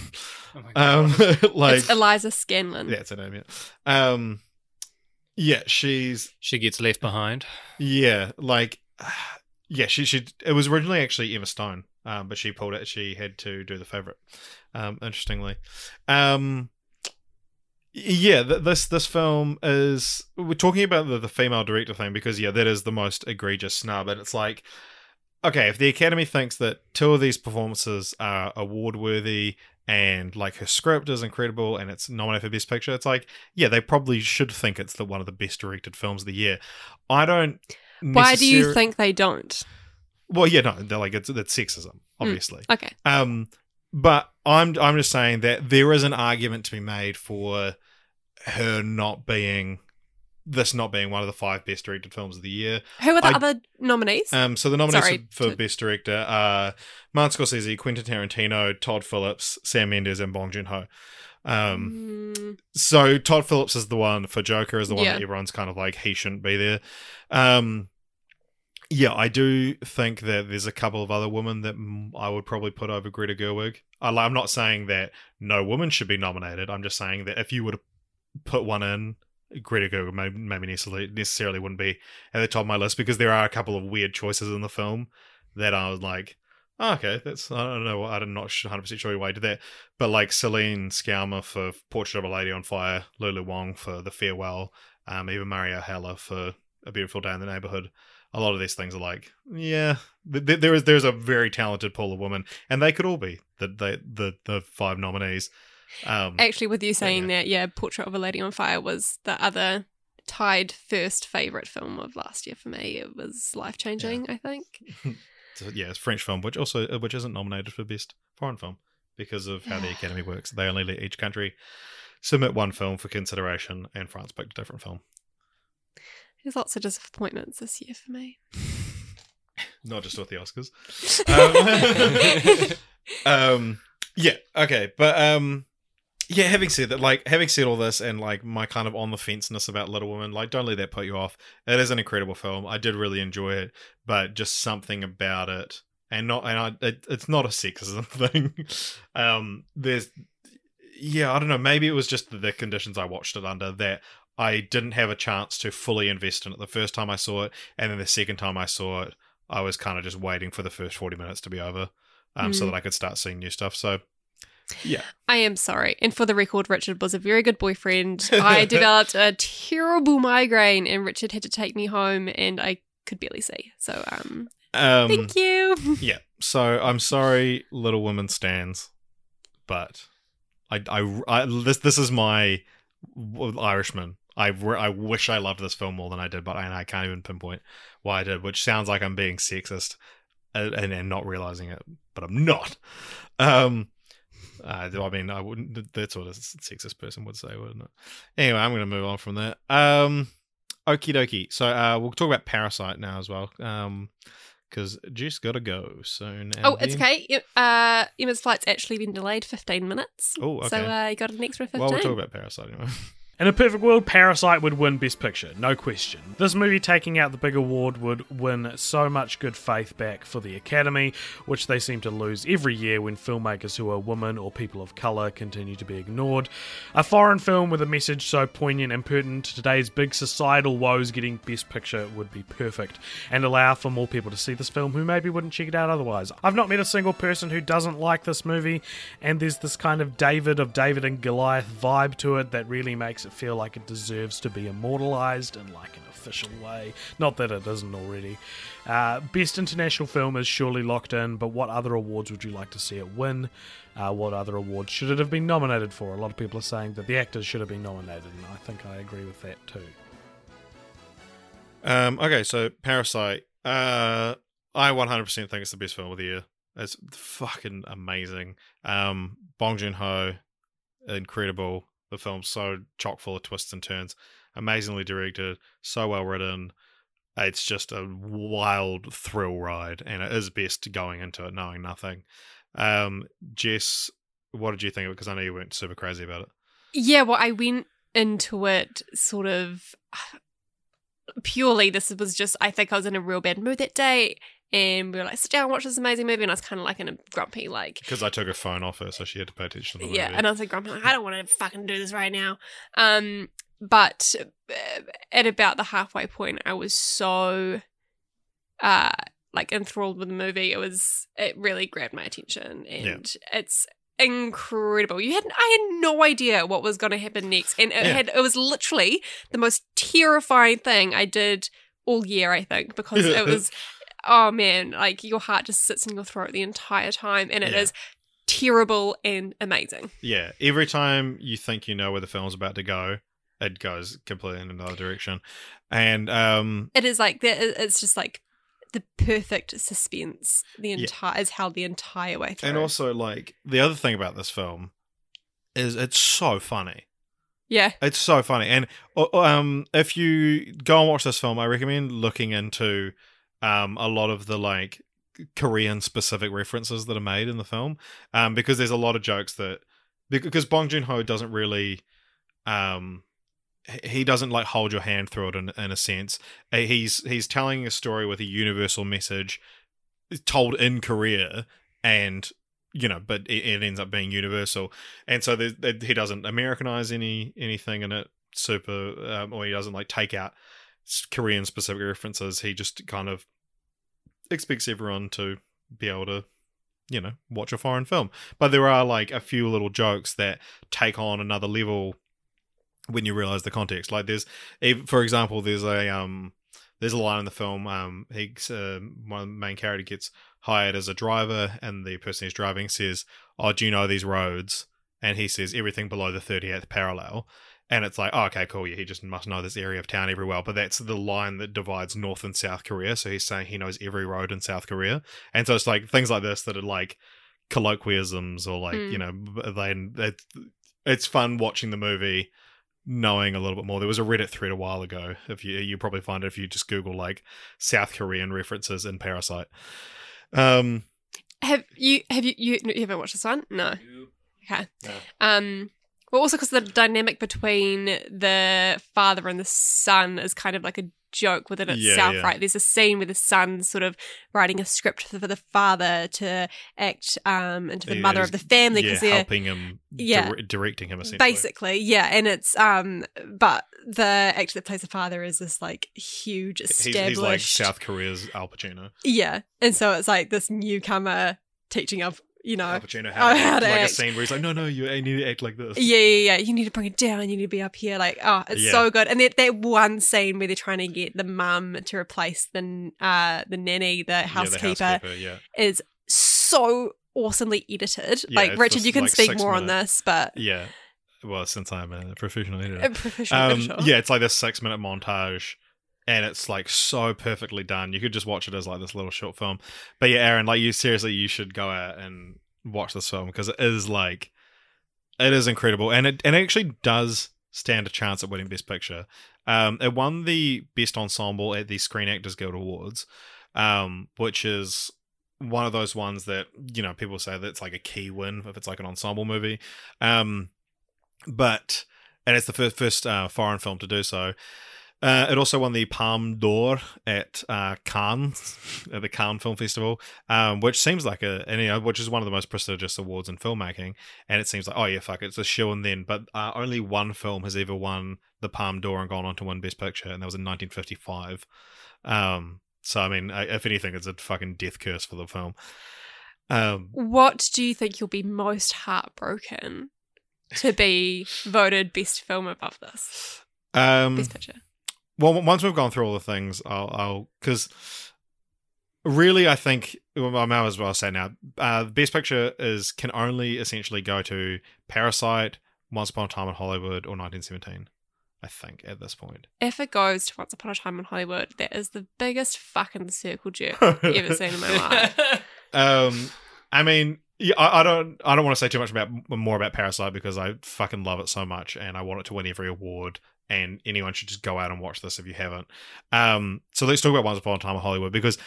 Oh my [LAUGHS] God. Um, [LAUGHS] like it's Eliza Scanlen. yeah, it's her name. Yeah. Um, yeah, she's She gets left behind. yeah, like [SIGHS] yeah, she she. It was originally actually Emma Stone, um, but she pulled it. She had to do the favorite. Um, interestingly, um, yeah, th- this this film is we're talking about the, the female director thing because yeah, that is the most egregious snub, and it's like. Okay, if the Academy thinks that two of these performances are award worthy and like her script is incredible and it's nominated for Best Picture, it's like, yeah, they probably should think it's the one of the best directed films of the year. I don't. Why do you think they don't? Well, yeah, no, they're like it's it's sexism, Mm. obviously. Okay. Um, but I'm I'm just saying that there is an argument to be made for her not being this not being one of the five best directed films of the year. Who are the I- other nominees? Um, so the nominees Sorry for, for to- best director are Martin Scorsese, Quentin Tarantino, Todd Phillips, Sam Mendes, and Bong Joon Ho. Um, Mm, so Todd Phillips is the one for Joker is the one Yeah. that everyone's kind of like he shouldn't be there. Um yeah, I do think that there's a couple of other women that I would probably put over Greta Gerwig. I'm not saying that no woman should be nominated. I'm just saying that if you to put one in, Greta Gerwig maybe necessarily necessarily wouldn't be at the top of my list because there are a couple of weird choices in the film that I was like, oh, okay, that's I don't know, I'm not 100 percent sure why I did that, but like Celine Sciamma for Portrait of a Lady on Fire, Lulu Wang for The Farewell, um, even Marielle Heller for A Beautiful Day in the Neighborhood. A lot of these things are like, yeah, th- th- there is there's a very talented pool of women, and they could all be the the the, the five nominees. Um, Actually, with you saying yeah. that, yeah, Portrait of a Lady on Fire was the other tied first favorite film of last year for me. It was life changing, I think. [LAUGHS] So, yeah, it's a French film, which also uh, which isn't nominated for best foreign film because of how the [SIGHS] Academy works. They only let each country submit one film for consideration, and France picked a different film. There's lots of disappointments this year for me. [LAUGHS] Not just with the Oscars. [LAUGHS] Um, [LAUGHS] um, yeah, okay, but um, yeah. Having said that, like having said all this, and like my kind of on the fenceness about Little Women, like don't let that put you off. It is an incredible film. I did really enjoy it, but just something about it, and not, and I, it, it's not a sexism thing. um, there's, yeah, I don't know. Maybe it was just the, the conditions I watched it under that. I didn't have a chance to fully invest in it the first time I saw it, and then the second time I saw it, I was kind of just waiting for the first 40 minutes to be over um, so Mm. that I could start seeing new stuff. So, yeah. I am sorry. And for the record, Richard was a very good boyfriend. [LAUGHS] I developed a terrible migraine, and Richard had to take me home, and I could barely see. So, um, Um, thank you. [LAUGHS] Yeah. So I'm sorry, Little Women stands, but I, I, I this this is my Irishman. I, re- I wish I loved this film more than I did, but I, I can't even pinpoint why I did, which sounds like I'm being sexist and, and, and not realizing it, but I'm not. Um, uh, I mean, I wouldn't. That's what a sexist person would say, wouldn't it? Anyway, I'm going to move on from that. Um, okie dokie. So uh, we'll talk about Parasite now as well. Um, because Jess got to go soon. oh, it's then- okay. Uh, Emma's flight's actually been delayed 15 minutes. Oh, okay. So, uh, you got an extra 15. well, we'll talk about Parasite anyway. [LAUGHS] In a perfect world, Parasite would win Best Picture, no question. This movie taking out the big award would win so much good faith back for the Academy, which they seem to lose every year when filmmakers who are women or people of colour continue to be ignored. A foreign film with a message so poignant and pertinent to today's big societal woes getting Best Picture would be perfect, and allow for more people to see this film who maybe wouldn't check it out otherwise. I've not met a single person who doesn't like this movie, and there's this kind of David of David and Goliath vibe to it that really makes it feel like it deserves to be immortalized in like an official way. Not that it isn't already. Uh, best international film is surely locked in, but what other awards would you like to see it win? Uh, what other awards should it have been nominated for? A lot of people are saying that the actors should have been nominated, and I think I agree with that too. um, okay, so Parasite. Uh, I 100% think it's the best film of the year. It's fucking amazing. Um, Bong Joon Ho, incredible. The film's so chock full of twists and turns. Amazingly directed, so well written. It's just a wild thrill ride, and it is best going into it knowing nothing. Um, Jess, what did you think of it? Because I know you weren't super crazy about it. Yeah, well, I went into it sort of [SIGHS] purely. This was just, I think I was in a real bad mood that day, and we were like, sit down, and watch this amazing movie, and I was kind of like in a grumpy, like, Because I took her phone off her, so she had to pay attention to the yeah, movie. Yeah, and I was like grumpy, like, I don't want to fucking do this right now. Um, but uh, at about the halfway point, I was so, uh, like enthralled with the movie. It was, it really grabbed my attention, and it's incredible. You had, I had no idea what was going to happen next, and it Yeah. had, it was literally the most terrifying thing I did all year. I think because it [LAUGHS] was, oh man, like your heart just sits in your throat the entire time, and it is Yeah. terrible and amazing. Yeah, every time you think you know where the film's about to go, it goes completely in another direction. And um, It is like that. It's just like the perfect suspense. The Yeah. entire is held the entire way through. and also like the other thing about this film is it's so funny. yeah, It's so funny. And um, if you go and watch this film, I recommend looking into um a lot of the like Korean specific references that are made in the film, um, because there's a lot of jokes that because Bong Joon Ho doesn't really, um, he- doesn't like hold your hand through it in, in a sense. Uh, He's he's telling a story with a universal message told in Korea and you know but it, it ends up being universal and so there- he doesn't americanize any anything in it super um, or he doesn't like take out korean specific references he just kind of expects everyone to be able to you know watch a foreign film. But there are like a few little jokes that take on another level when you realize the context. Like there's for example there's a um there's a line in the film um he's uh, one main character gets hired as a driver and the person he's driving says oh do you know these roads? And he says everything below the 38th parallel and it's like oh okay cool yeah he just must know this area of town every well but that's the line that divides north and south korea so he's saying he knows every road in south korea and so it's like things like this that are like colloquialisms or like Hmm. you know they it's, it's fun watching the movie knowing a little bit more there was a reddit thread a while ago if you you probably find it if you just google like south korean references in parasite um Have you have you you, you haven't watched this one? No. Okay. No. Um. Well, also because the dynamic between the father and the son is kind of like a joke within itself, yeah. right? There's a scene where the son sort of writing a script for the father to act um into the Yeah, mother of the family yeah because they're helping him Yeah. dire- directing him essentially basically yeah and it's um but the actor that plays the father is this like huge he's, established he's like south korea's al pacino yeah and so it's like this newcomer teaching of you know al pacino oh, had how to like a scene where he's like no no you need to act like this. Yeah yeah yeah. You need to bring it down. You need to be up here. Like oh it's Yeah. so good. And that, that one scene where they're trying to get the mum to replace the uh the nanny the Yeah, the housekeeper, housekeeper yeah. is so awesomely edited. Yeah, like richard you can like speak more on this but yeah. Well since i'm a professional editor. A professional um, editor. yeah, it's like this six minute montage, and it's like so perfectly done. You could just watch it as like this little short film. But yeah, Aaron, like you seriously, you should go out and watch this film because it is like it is incredible, and it and it actually does stand a chance at winning Best Picture. Um, it won the Best Ensemble at the Screen Actors Guild Awards, um, which is one of those ones that you know people say that's like a key win if it's like an ensemble movie. Um, but and it's the first first uh, foreign film to do so. Uh, it also won the Palme d'Or at uh, Cannes, at the Cannes Film Festival, um, which seems like a, and, you know, which is one of the most prestigious awards in filmmaking. And it seems like, oh yeah, fuck, it's a show and then. But uh, only one film has ever won the Palme d'Or and gone on to win Best Picture, and that was in 1955. Um, so I mean, I, if anything, it's a fucking death curse for the film. Um, What do you think you'll be most heartbroken to be voted best film above this? um, Best picture. Well once we've gone through all the things i'll i'll because really i think well, i might as well say now uh best picture is can only essentially go to parasite once upon a time in hollywood or 1917 i think at this point If it goes to Once Upon a Time in Hollywood, that is the biggest fucking circle jerk [LAUGHS] I've ever seen in my life. [LAUGHS] um i mean yeah, I, I don't. I don't want to say too much about more about Parasite because I fucking love it so much, and I want it to win every award. And anyone should just go out and watch this if you haven't. Um, so let's talk about Once Upon a Time in Hollywood because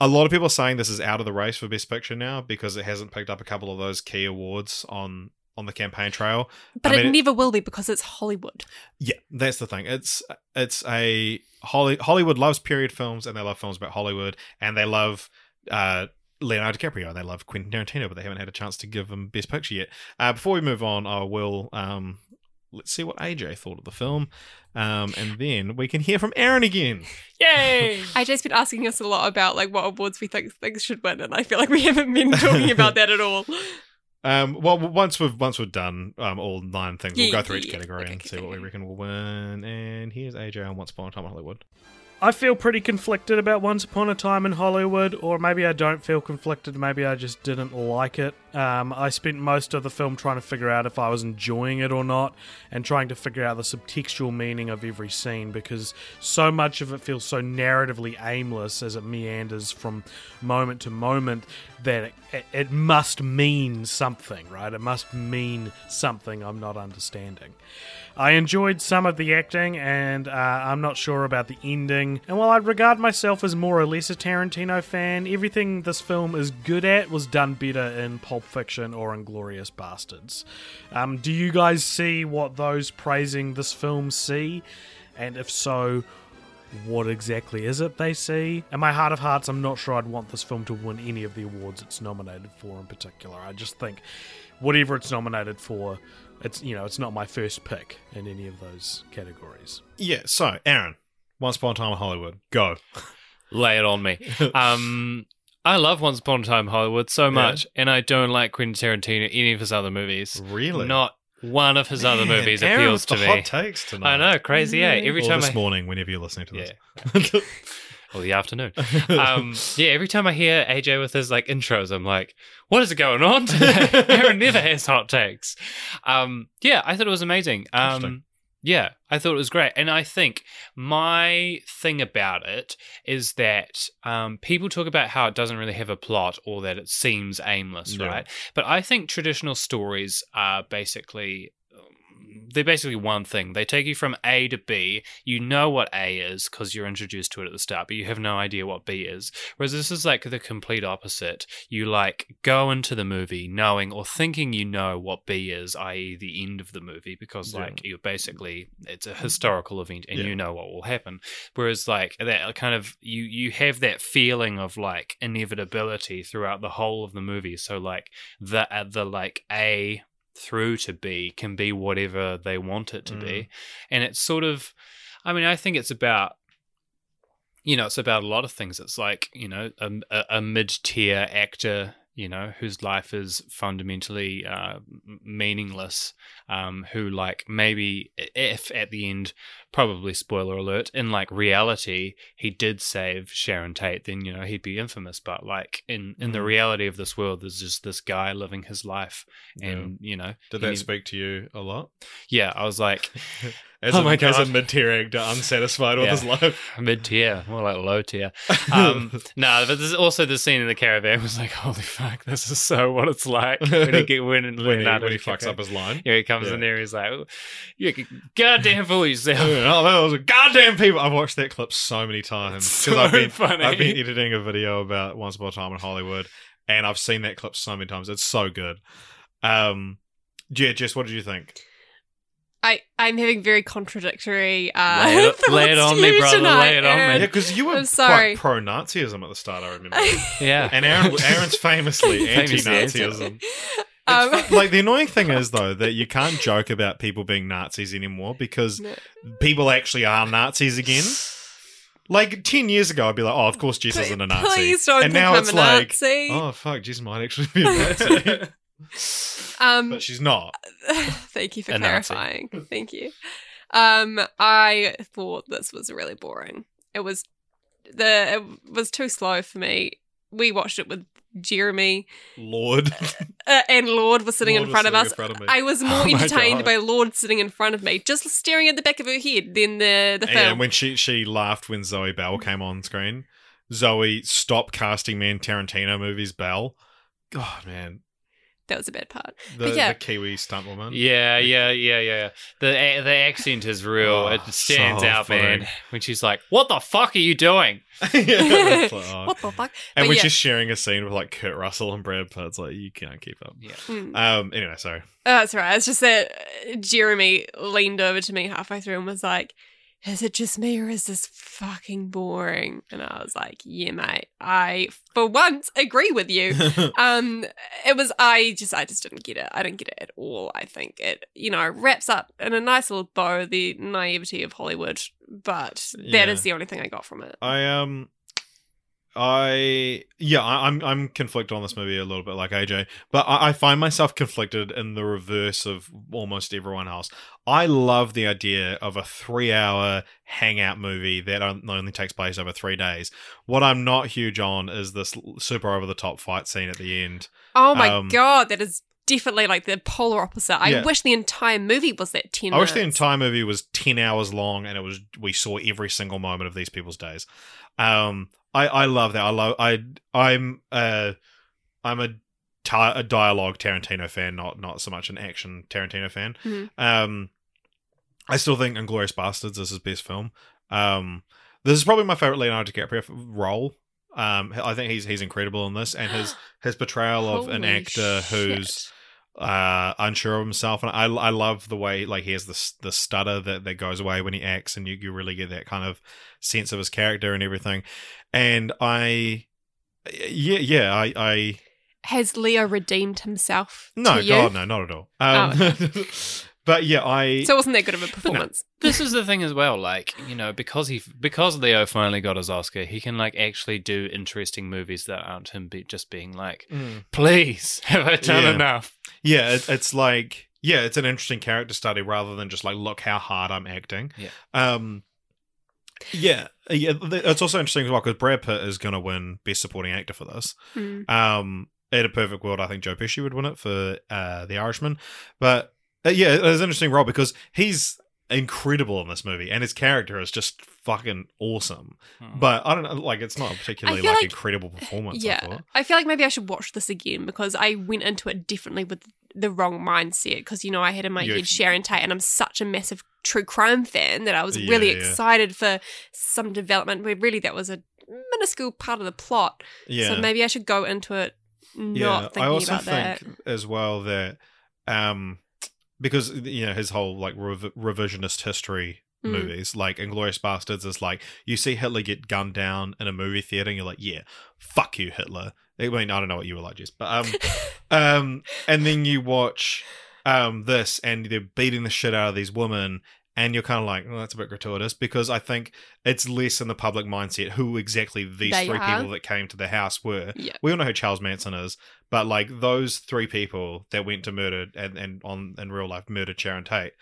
a lot of people are saying this is out of the race for Best Picture now because it hasn't picked up a couple of those key awards on on the campaign trail. But I mean, it never will be because it's Hollywood. Yeah, that's the thing. It's it's a Holly, Hollywood loves period films and they love films about Hollywood and they love uh, Leonardo DiCaprio and they love Quentin Tarantino, but they haven't had a chance to give them Best Picture yet. Uh, before we move on, I will um, let's see what AJ thought of the film, um, and then we can hear from Aaron again. Yay! [LAUGHS] AJ's been asking us a lot about like what awards we think things should win, and I feel like we haven't been talking about that at all. [LAUGHS] Um, well, once we've once we've done um, all nine things, we'll go through yeah, each yeah. category Okay, and okay, see what we okay. reckon will win. And here's AJ on Once Upon a Time in Hollywood. I feel pretty conflicted about Once Upon a Time in Hollywood, or maybe I don't feel conflicted, maybe I just didn't like it. Um, I spent most of the film trying to figure out if I was enjoying it or not, and trying to figure out the subtextual meaning of every scene because so much of it feels so narratively aimless as it meanders from moment to moment that it, it, it must mean something, right? It must mean something I'm not understanding. I enjoyed some of the acting, and uh, I'm not sure about the ending. And while I regard myself as more or less a Tarantino fan, everything this film is good at was done better in Pulp Fiction or Inglourious Basterds. Um, do you guys see what those praising this film see? And if so, what exactly is it they see? In my heart of hearts, I'm not sure I'd want this film to win any of the awards it's nominated for in particular. I just think whatever it's nominated for, it's you know, it's not my first pick in any of those categories. Yeah. So, Aaron, Once Upon a Time in Hollywood, go. [LAUGHS] Lay it on me. [LAUGHS] Um, I love Once Upon a Time in Hollywood so much, and I don't like Quentin Tarantino any of his other movies. Really? Not one of his other movies Aaron appeals to me. Hot takes tonight. I know, crazy. Yeah, every or time this I morning, whenever you're listening to this. Yeah. [LAUGHS] or the afternoon. Um, yeah, every time I hear AJ with his like intros, I'm like, what is going on? today? [LAUGHS] Aaron never has hot takes. Um, yeah, I thought it was amazing. Um, yeah, I thought it was great. And I think my thing about it is that um, people talk about how it doesn't really have a plot or that it seems aimless, Yeah. right? But I think traditional stories are basically. They're basically one thing. They take you from A to B. You know what A is because you're introduced to it at the start, but you have no idea what B is. Whereas this is like the complete opposite. You like go into the movie knowing or thinking you know what B is, i.e., the end of the movie, because Yeah. like you're basically it's a historical event and Yeah. you know what will happen. Whereas like that kind of you you have that feeling of like inevitability throughout the whole of the movie. So like the uh, the like A through to be can be whatever they want it to be, mm. and it's sort of. I mean, I think it's about you know, it's about a lot of things. It's like, you know, a, a, a mid tier actor, you know, whose life is fundamentally uh, meaningless, um, who, like, maybe if at the end, probably spoiler alert, in like reality, he did save Sharon Tate, then, you know, he'd be infamous. But, like, in, in the Mhm. reality of this world, there's just this guy living his life. And, you know, Did that need- speak to you a lot? yeah, I was like, [LAUGHS] As Oh a, my As a mid-tier actor, unsatisfied with Yeah. his life. [LAUGHS] mid tier, more like low tier. [LAUGHS] Um, no, but there's also the scene in the caravan was like, holy fuck, this is so what it's like when he get when, [LAUGHS] when he, Leonardo when he fucks up his line. Yeah, he comes in there. He's like, "You goddamn fool yourself." Oh, that was a goddamn people. I've watched that clip so many times So because I've been funny. I've been editing a video about Once Upon a Time in Hollywood, and I've seen that clip so many times. It's so good. Um, yeah, Jess, what did you think? I I'm having very contradictory uh, Lay it- [LAUGHS] thoughts lay it on me, brother, tonight, lay it on me. Yeah, because you were I'm sorry. quite pro Nazism at the start. I remember, [LAUGHS] Yeah, and Aaron Aaron's famously [LAUGHS] Famously anti-Nazism. Um, like the annoying thing is though that you can't joke about people being Nazis anymore because No. people actually are Nazis again. Like ten years ago, I'd be like, "Oh, of course, Jesus Pl- isn't a Nazi," please don't and now I'm it's a like, Nazi. "Oh, fuck, Jesus might actually be a Nazi," um, but she's not. [LAUGHS] Thank you for A Nazi. clarifying. Thank you. Um, I thought this was really boring. It was the it was too slow for me. We watched it with Jeremy, Lord, uh, and Lord was sitting Lord in front of sitting us. in front of me. I was [LAUGHS] more Oh entertained by Lord sitting in front of me, just staring at the back of her head than the the film. and when she she laughed when Zoe Bell came on screen, Zoe stop casting me in Tarantino movies. Bell, God man, that was a bad part. the, But yeah. the Kiwi stunt woman. yeah, yeah, yeah, yeah. The a- the accent is real. Oh, it stands so out, funny. man. When she's like, "What the fuck are you doing?" [LAUGHS] Yeah, like, oh. [LAUGHS] What the fuck? And But when yeah. she's sharing a scene with like Kurt Russell and Brad Pitt, it's like you can't keep up. Yeah. Mm. Um. Anyway, sorry. Oh, that's right. It's just that uh, Jeremy leaned over to me halfway through and was like, Is it just me or is this fucking boring? And I was like, Yeah, mate. I, for once, agree with you. [LAUGHS] um, it was, I just, I just didn't get it. I didn't get it at all. I think it, you know, wraps up in a nice little bow the naivety of Hollywood, but Yeah. that is the only thing I got from it. I um. I yeah, I, I'm I'm conflicted on this movie a little bit like AJ, but I, I find myself conflicted in the reverse of almost everyone else. I love the idea of a three-hour hangout movie that only takes place over three days. What I'm not huge on is this super over-the-top fight scene at the end. Oh my Um, God, that is definitely like the polar opposite. I Yeah. wish the entire movie was that 10 I wish the entire movie was ten hours long, and it was we saw every single moment of these people's days. Um, I I love that. I love I I'm uh I'm a a dialogue Tarantino fan, not not so much an action Tarantino fan. Mhm. Um, I still think Inglourious Basterds is his best film. Um, this is probably my favorite Leonardo DiCaprio role. Um, I think he's he's incredible in this, and his [GASPS] his portrayal of an actor who's shit. Uh, unsure of himself, and I I love the way like he has this the stutter that that goes away when he acts, and you you really get that kind of sense of his character and everything. And I, yeah, yeah, I I Has Leo redeemed himself? no? God, no, not at all. Um, Oh, [LAUGHS] but yeah, I So it wasn't that good of a performance. this is the thing as well like you know because he because leo finally got his oscar he can like actually do interesting movies that aren't him be, just being like Mm. please [LAUGHS] have i done Yeah. enough Yeah, it, it's like yeah, it's an interesting character study rather than just like look how hard I'm acting. Yeah. Um. Yeah, yeah. It's also interesting as well because Brad Pitt is going to win Best Supporting Actor for this. Mm. Um. In a perfect world, I think Joe Pesci would win it for uh, The Irishman, but uh, yeah, it's an interesting role because he's incredible in this movie, and his character is just fucking awesome. Hmm. But I don't know, like it's not a particularly like, like- incredible [LAUGHS] performance. Yeah, thought. I feel like maybe I should watch this again because I went into it differently with the wrong mindset. Because you know I had in my You- head Sharon Tate, and I'm such a massive true crime fan that I was Yeah, really yeah. excited for some development where really that was a minuscule part of the plot. Yeah. So maybe I should go into it not thinking I also about that. think as well that um because you know his whole like rev- revisionist history Mm. movies like Inglourious Basterds is like you see Hitler get gunned down in a movie theater and you're like yeah fuck you Hitler I mean I don't know what you were like Jess but um [LAUGHS] um and then you watch um this and they're beating the shit out of these women and you're kind of like, well, that's a bit gratuitous because I think it's less in the public mindset who exactly these They three are. people that came to the house were. Yeah. We all know who Charles Manson is, but like those three people that went to murder and, and on in real life murdered Sharon Tate,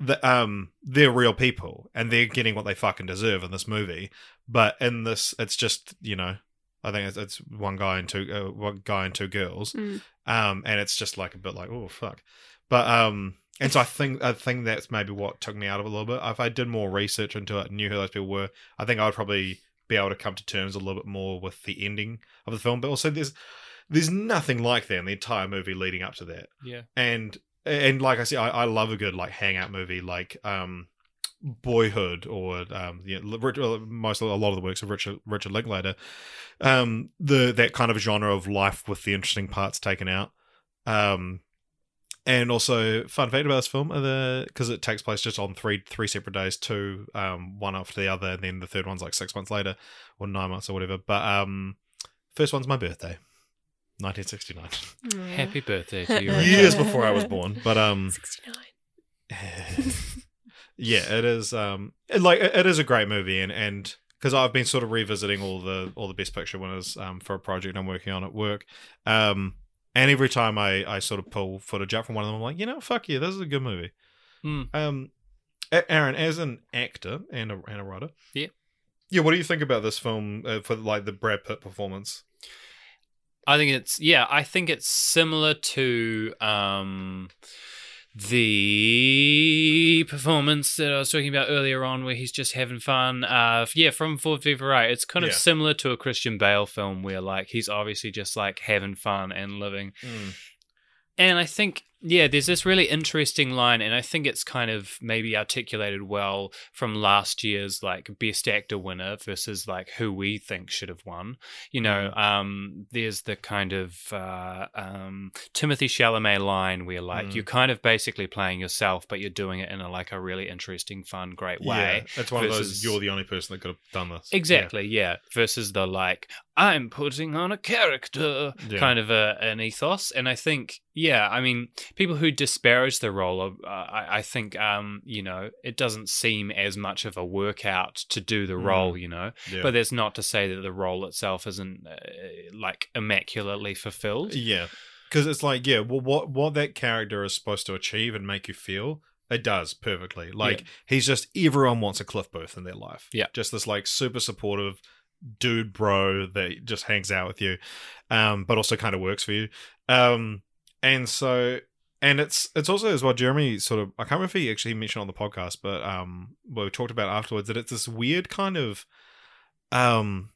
the, um, they're real people and they're getting what they fucking deserve in this movie. But in this, it's just you know, I think it's, it's one guy and two uh, one guy and two girls, Mm. um, and it's just like a bit like oh fuck, but um. And so I think I think that's maybe what took me out of it a little bit. If I did more research into it and knew who those people were, I think I would probably be able to come to terms a little bit more with the ending of the film. But also, there's there's nothing like that in the entire movie leading up to that. Yeah. And and like I said, I, I love a good like hangout movie like um Boyhood or um you know, most a lot of the works of Richard Richard Linklater. Um the that kind of genre of life with the interesting parts taken out. Um and also, fun fact about this film, because it takes place just on three three separate days, two um, one after the other, and then the third one's like six months later, or nine months or whatever. But um, first one's my birthday, 1969, Mm. Happy birthday to [LAUGHS] you. years before I was born. But um, 69. [LAUGHS] yeah, it is um, it, like it, it is a great movie, and and because I've been sort of revisiting all the all the best picture winners um for a project I'm working on at work, um. And every time I, I sort of pull footage up from one of them, I'm like, you know, fuck yeah, this is a good movie. Hmm. Um, Aaron, as an actor and a, and a writer, Yeah. yeah, what do you think about this film uh, for like the Brad Pitt performance? I think it's yeah, I think it's similar to um the performance that I was talking about earlier on where he's just having fun. Uh yeah, from Ford v Ferrari. It's kind of Yeah. similar to a Christian Bale film where like he's obviously just like having fun and living. And I think, yeah, there's this really interesting line, and I think it's kind of maybe articulated well from last year's like best actor winner versus like who we think should have won. You know, um, there's the kind of uh, um, Timothée Chalamet line where like Mm. you're kind of basically playing yourself, but you're doing it in a like a really interesting, fun, great way. Yeah, it's one of those. You're the only person that could have done this. Exactly, yeah. Versus the like, I'm putting on a character Yeah. kind of a, an ethos, and I think, yeah, I mean, people who disparage the role, of, uh, I, I think, um, you know, it doesn't seem as much of a workout to do the Mm. role, you know. Yeah. But that's not to say that the role itself isn't uh, like immaculately fulfilled. Yeah, because it's like, yeah, well, what what that character is supposed to achieve and make you feel, it does perfectly. Like he's just everyone wants a Cliff Booth in their life. Yeah. just this like super supportive dude bro that just hangs out with you, um, but also kind of works for you. Um, and so. And it's it's also as well. Jeremy sort of I can't remember if he actually mentioned on the podcast, but um, we talked about afterwards that it's this weird kind of, um,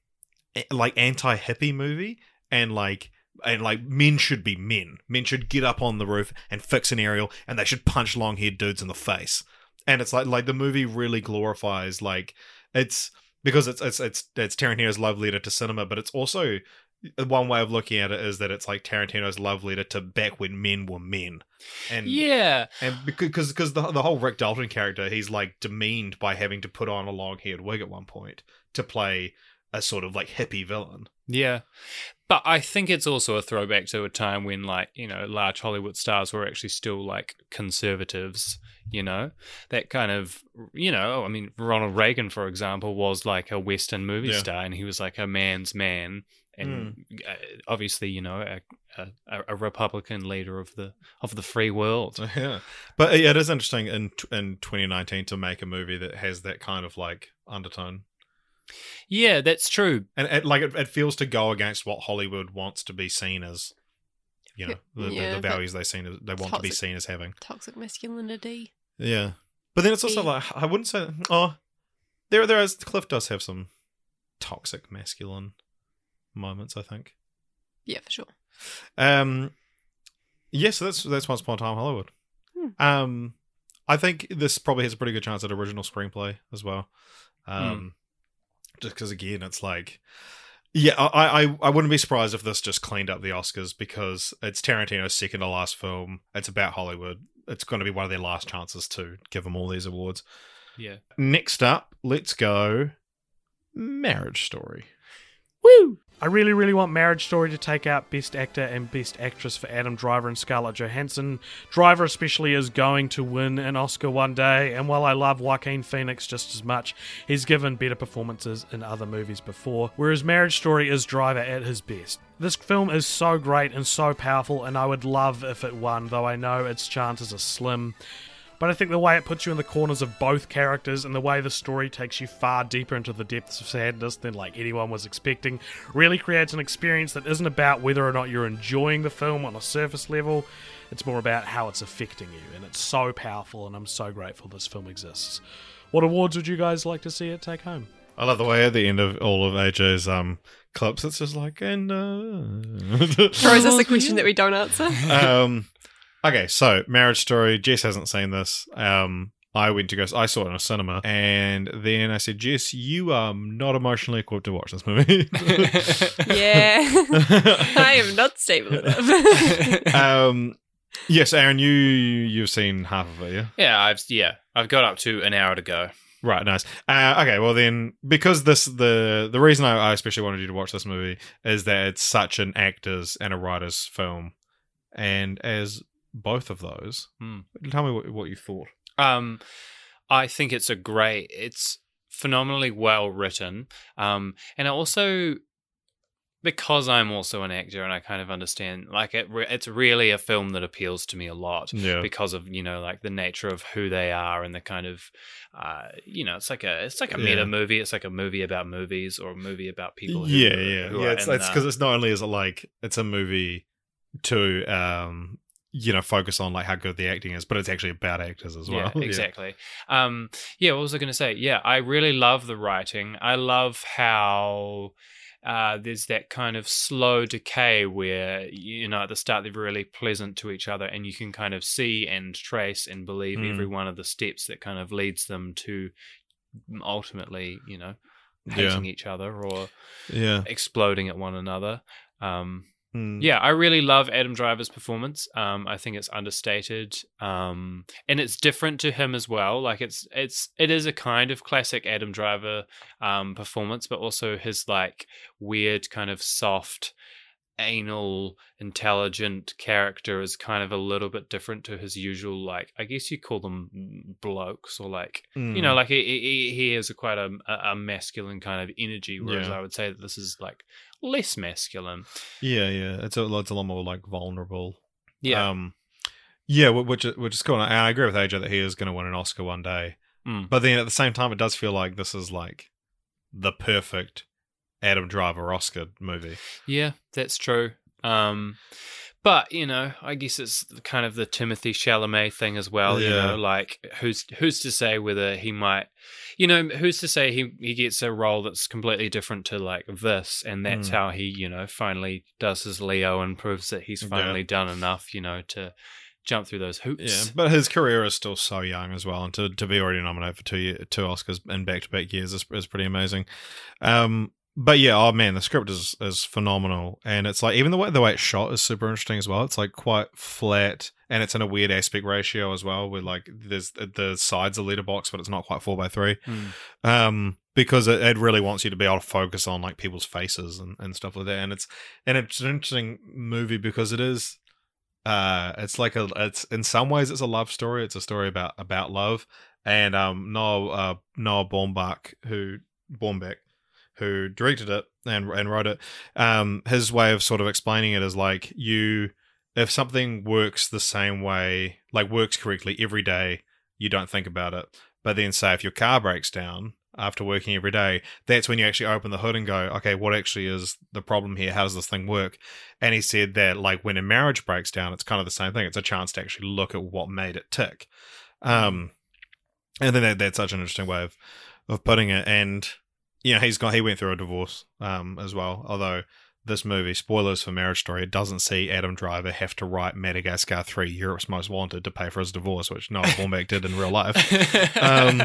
like anti hippie movie, and like and like men should be men. Men should get up on the roof and fix an aerial, and they should punch long haired dudes in the face. And it's like like the movie really glorifies like it's because it's it's it's it's Tarantino's love letter to cinema, but it's also uh, one way of looking at it is that it's like Tarantino's love letter to back when men were men, and yeah, and because because the the whole Rick Dalton character, he's like demeaned by having to put on a long haired wig at one point to play a sort of like hippie villain. Yeah. But I think it's also a throwback to a time when, like, you know, large Hollywood stars were actually still like conservatives, you know? That kind of, you know, I mean, Ronald Reagan, for example, was like a Western movie Yeah. star and he was like a man's man. And uh, obviously, you know, a, a, a Republican leader of the of the free world. [LAUGHS] Yeah, but yeah, it is interesting in in 2019 to make a movie that has that kind of like undertone, Yeah, that's true. and it, like it, it feels to go against what Hollywood wants to be seen as, you know, the, the- Yeah, the, but values they seen as, they want to be seen as having. Toxic masculinity. Yeah, but then it's also like I wouldn't say oh, there there is Cliff does have some toxic masculine moments. I think. Yeah, for sure. Um, yeah, so that's that's Once Upon a Time Hollywood. Hmm. Um, I think this probably has a pretty good chance at original screenplay as well. Um, just because again, it's like, yeah, I, I I wouldn't be surprised if this just cleaned up the Oscars because it's Tarantino's second to last film. It's about Hollywood. It's going to be one of their last chances to give them all these awards. Yeah. Next up, let's go. Marriage Story. Woo! I really, really want Marriage Story to take out Best Actor and Best Actress for Adam Driver and Scarlett Johansson. Driver, especially, is going to win an Oscar one day, and while I love Joaquin Phoenix just as much, he's given better performances in other movies before, whereas Marriage Story is Driver at his best. This film is so great and so powerful, and I would love if it won, though I know its chances are slim. But I think the way it puts you in the corners of both characters and the way the story takes you far deeper into the depths of sadness than like anyone was expecting really creates an experience that isn't about whether or not you're enjoying the film on a surface level. It's more about how it's affecting you, and it's so powerful, and I'm so grateful this film exists. What awards would you guys like to see it take home? I love the way at the end of all of AJ's um clips, it's just like and uh... [LAUGHS] Throws us a question that we don't answer. um, okay, so Marriage Story. Jess hasn't seen this. Um, I went to go. I saw it in a cinema, and then I said, "Jess, you are not emotionally equipped to watch this movie." [LAUGHS] yeah. [LAUGHS] I am not stable enough. [LAUGHS] um, yes, Aaron, you you've seen half of it, yeah? Yeah, I've yeah, I've got up to an hour to go. Right, nice. Uh, okay, well then, because this the the reason I, I especially wanted you to watch this movie is that it's such an actors and a writers film, and as both of those, Hmm. tell me what, what you thought. Um, I think it's a great. It's phenomenally well written. Um, and also because I'm also an actor and I kind of understand, like it. Re- it's really a film that appeals to me a lot. Yeah, Because of you know like the nature of who they are and the kind of, uh, you know, it's like a it's like a meta Yeah. movie. It's like a movie about movies or a movie about people. Who, yeah, yeah, yeah. It's in it's because it's not only is it like it's a movie to um you know focus on like how good the acting is, but it's actually about actors as well. [LAUGHS] Yeah, exactly. Um, yeah, what was I going to say? Yeah, I really love the writing. I love how uh, there's that kind of slow decay where you know at the start they're really pleasant to each other, and you can kind of see and trace and believe Mm. every one of the steps that kind of leads them to ultimately, you know, Yeah. each other or yeah. exploding at one another. Um, Mm. yeah, I really love Adam Driver's performance. Um, I think it's understated, um, and it's different to him as well. Like it's it's it is a kind of classic Adam Driver um, performance, but also his like weird kind of soft, anal, intelligent character is kind of a little bit different to his usual. Like I guess you call them blokes or like Mm. you know, like he he, he has a quite a, a masculine kind of energy, whereas Yeah. I would say that this is like less masculine. yeah, yeah. It's a it's a lot more like vulnerable. Yeah. Um, yeah, which is- which is cool. And I agree with AJ that he is going to win an Oscar one day. Mm. But then at the same time, it does feel like this is like the perfect Adam Driver Oscar movie. Yeah, that's true. Um, but you know, I guess it's kind of the Timothée Chalamet thing as well. You know, like who's who's to say whether he might, you know, who's to say he he gets a role that's completely different to like this, and that's Mm. how he, you know, finally does his Leo and proves that he's Yeah. finally done enough, you know, to jump through those hoops. Yeah, but his career is still so young as well, and to, to be already nominated for two year, two Oscars in back to back years is, is pretty amazing. Um, but yeah, oh man, the script is is phenomenal, and it's like even the way the way it's shot is super interesting as well. It's like quite flat, and it's in a weird aspect ratio as well, where like there's the sides are letterbox, but it's not quite four by three. Hmm. Um, because it, it really wants you to be able to focus on like people's faces and, and stuff like that, and it's and it's an interesting movie because it is uh it's like a it's in some ways it's a love story it's a story about about love and um noah uh noah baumbach who baumbach who directed it and and wrote it um his way of sort of explaining it is like you if something works the same way like works correctly every day you don't think about it. But then say if your car breaks down after working every day that's when you actually open the hood and go okay what actually is the problem here? How does this thing work? And he said that like when a marriage breaks down it's kind of the same thing. It's a chance to actually look at what made it tick. Um and then that, that's such an interesting way of of putting it. And you know he's got he went through a divorce um as well although this movie spoilers for marriage story it doesn't see adam driver have to write madagascar 3 europe's most wanted to pay for his divorce which noah [LAUGHS] baumbach did in real life [LAUGHS] Um,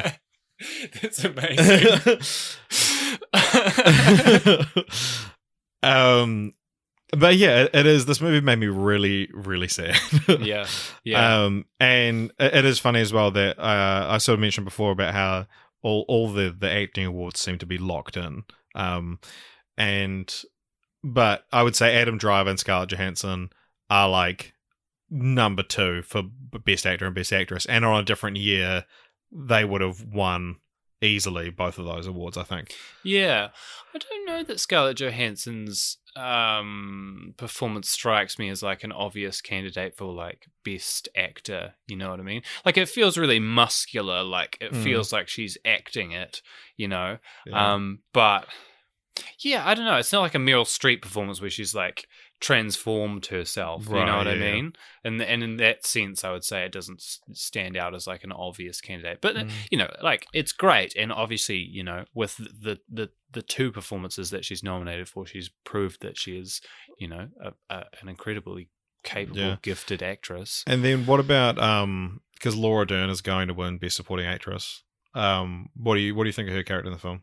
That's amazing. [LAUGHS] um but yeah it, is this movie made me really really sad yeah, yeah. um and it, it is funny as well that uh i sort of mentioned before about how all all the the acting awards seem to be locked in. Um and but i would say adam driver and scarlett johansson are like number two for best actor and best actress and on a different year they would have won easily both of those awards i think Yeah, I don't know that Scarlett Johansson's um, performance strikes me as like an obvious candidate for like best actor. You know what I mean? Like it feels really muscular. Like it Mm. feels like she's acting it. You know, Yeah. um, but yeah, I don't know. It's not like a Meryl Streep performance where she's like transformed herself. you know Right, what I yeah, yeah. mean? And and in that sense, I would say it doesn't stand out as like an obvious candidate. But Mm. you know, like it's great, and obviously, you know, with the the the two performances that she's nominated for, she's proved that she is, you know, a, a, an incredibly capable, Yeah. gifted actress. And then what about um because Laura Dern is going to win Best Supporting Actress? Um, what do you what do you think of her character in the film?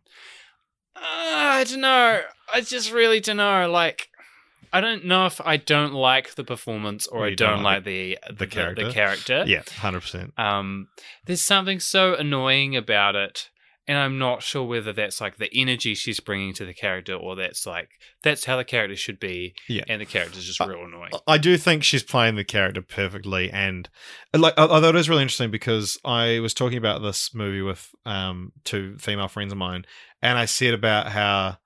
Uh, I don't know. I just really don't know. Like, I don't know if I don't like the performance or Or I don't don't like like the the character? The character. Yeah, hundred percent. Um, there's something so annoying about it, and I'm not sure whether that's like the energy she's bringing to the character or that's like that's how the character should be. Yeah. and the character's just Uh, real annoying. I do think she's playing the character perfectly, and like although it is really interesting because I was talking about this movie with um two female friends of mine, and I said about how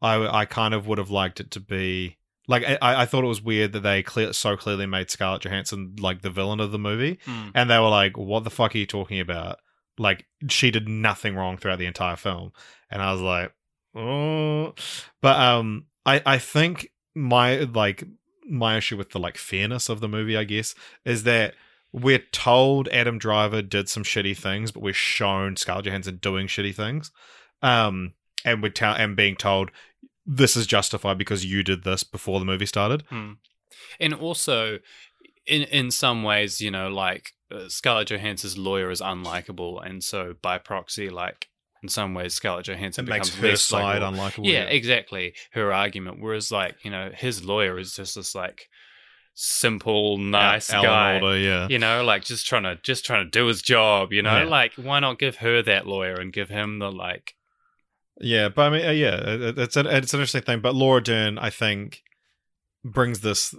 I I kind of would have liked it to be like I, I thought it was weird that they clear, so clearly made Scarlett Johansson like the villain of the movie, Mm. and they were like, "What the fuck are you talking about?" Like she did nothing wrong throughout the entire film, and I was like, "Oh," but um, I I think my like my issue with the like fairness of the movie, I guess, is that we're told Adam Driver did some shitty things, but we're shown Scarlett Johansson doing shitty things, um, and we're tell and being told this is justified because you did this before the movie started. Hmm. And also, in in some ways, you know, like uh, Scarlett Johansson's lawyer is unlikable, and so by proxy, like in some ways, Scarlett Johansson It makes becomes her less side likable. unlikable. Yeah, exactly. Her argument, whereas like you know, his lawyer is just this like simple, nice Alan guy. Alda, yeah. You know, like just trying to just trying to do his job. You know, Yeah. like why not give her that lawyer and give him the like Yeah, but I mean, uh, yeah, it, it's an it's an interesting thing. But Laura Dern, I think, brings this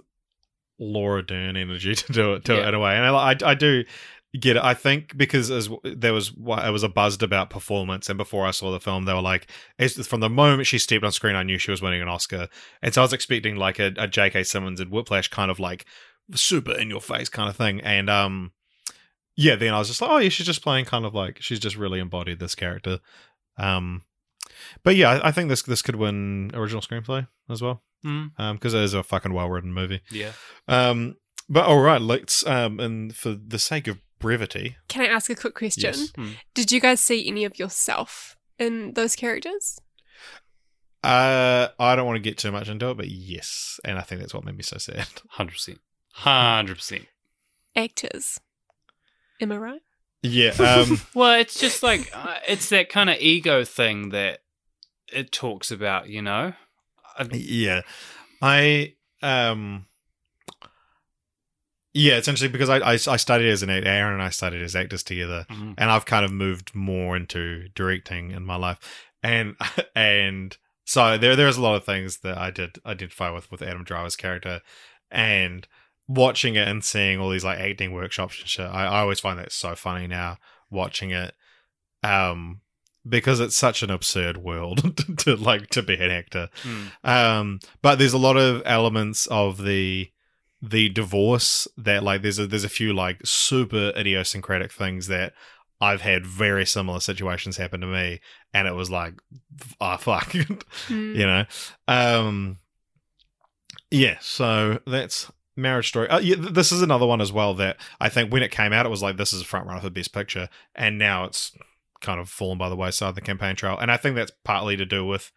Laura Dern energy [LAUGHS] to do it to it in a way, and I, I I do get it. I think because as there was it was a buzzed about performance, and before I saw the film, they were like, it's, from the moment she stepped on screen, I knew she was winning an Oscar, and so I was expecting like a, a J.K. Simmons and Whiplash kind of like super in your face kind of thing, and um. Yeah, then I was just like, oh yeah, she's just playing kind of like she's just really embodied this character. Um, but yeah, I, I think this this could win original screenplay as well mm, because it is a fucking well written movie. yeah. Um, but all right, let's um, and for the sake of brevity, Can I ask a quick question? Yes. Hmm. Did you guys see any of yourself in those characters? uh, I don't want to get too much into it, but yes, and I think that's what made me so sad. [LAUGHS] Hundred percent. Hundred percent. actors. Am I right? Yeah. Um, [LAUGHS] Well, it's just like uh, it's that kind of ego thing that it talks about, you know. I- yeah. I um. Yeah, essentially because I, I I studied as an actor, Aaron and I studied as actors together, Mhm. and I've kind of moved more into directing in my life, and [LAUGHS] and so there there's a lot of things that I did identify with with Adam Driver's character, and watching it and seeing all these like acting workshops and shit, I, I always find that so funny now watching it, um, because it's such an absurd world [LAUGHS] to, to like to be an actor, Mm. um, but there's a lot of elements of the the divorce that like there's a there's a few like super idiosyncratic things that I've had very similar situations happen to me, and it was like, ah, fuck, [LAUGHS] Hmm. you know. Um, yeah, so that's Marriage Story. Uh, yeah, th- this is another one as well that I think when it came out, it was like this is a front runner for Best Picture, and now it's kind of fallen by the wayside the campaign trail, and I think that's partly to do with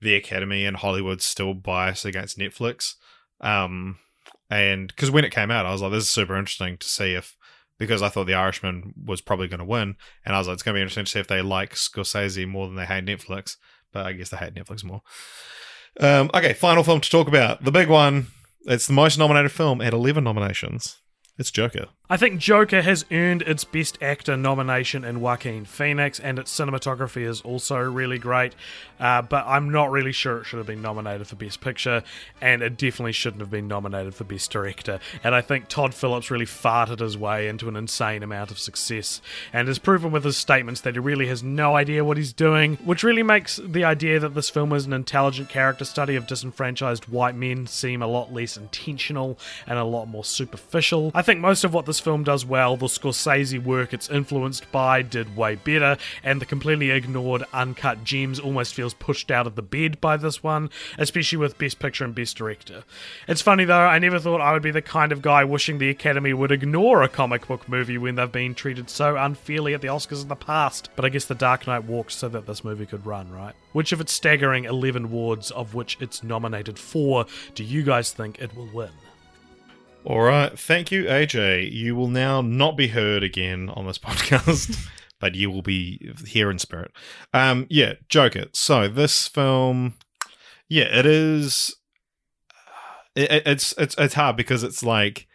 the Academy and Hollywood's still biased against Netflix. Um, and because when it came out, I was like, this is super interesting to see if because I thought The Irishman was probably going to win, and I was like, it's going to be interesting to see if they like Scorsese more than they hate Netflix. But I guess they hate Netflix more. Um, okay, final film to talk about, the big one. It's the most nominated film at eleven nominations. It's Joker. I think Joker has earned its Best Actor nomination in Joaquin Phoenix, and its cinematography is also really great. Uh, but I'm not really sure it should have been nominated for Best Picture, and it definitely shouldn't have been nominated for Best Director. And I think Todd Phillips really farted his way into an insane amount of success, and has proven with his statements that he really has no idea what he's doing, which really makes the idea that this film is an intelligent character study of disenfranchised white men seem a lot less intentional and a lot more superficial. I think most of what this film does well, the Scorsese work it's influenced by, did way better, and the completely ignored uncut gems almost feels pushed out of the bed by this one, especially with Best Picture and Best Director. It's funny though, I never thought I would be the kind of guy wishing the Academy would ignore a comic book movie when they've been treated so unfairly at the Oscars in the past, but I guess The Dark Knight walked so that this movie could run, right? Which of its staggering 11 awards of which it's nominated for do you guys think it will win? All right. Thank you, AJ. You will now not be heard again on this [LAUGHS] podcast, but you will be here in spirit. Um, yeah, Joker. So this film, yeah, it is. It, it- it's it's it's hard because it's like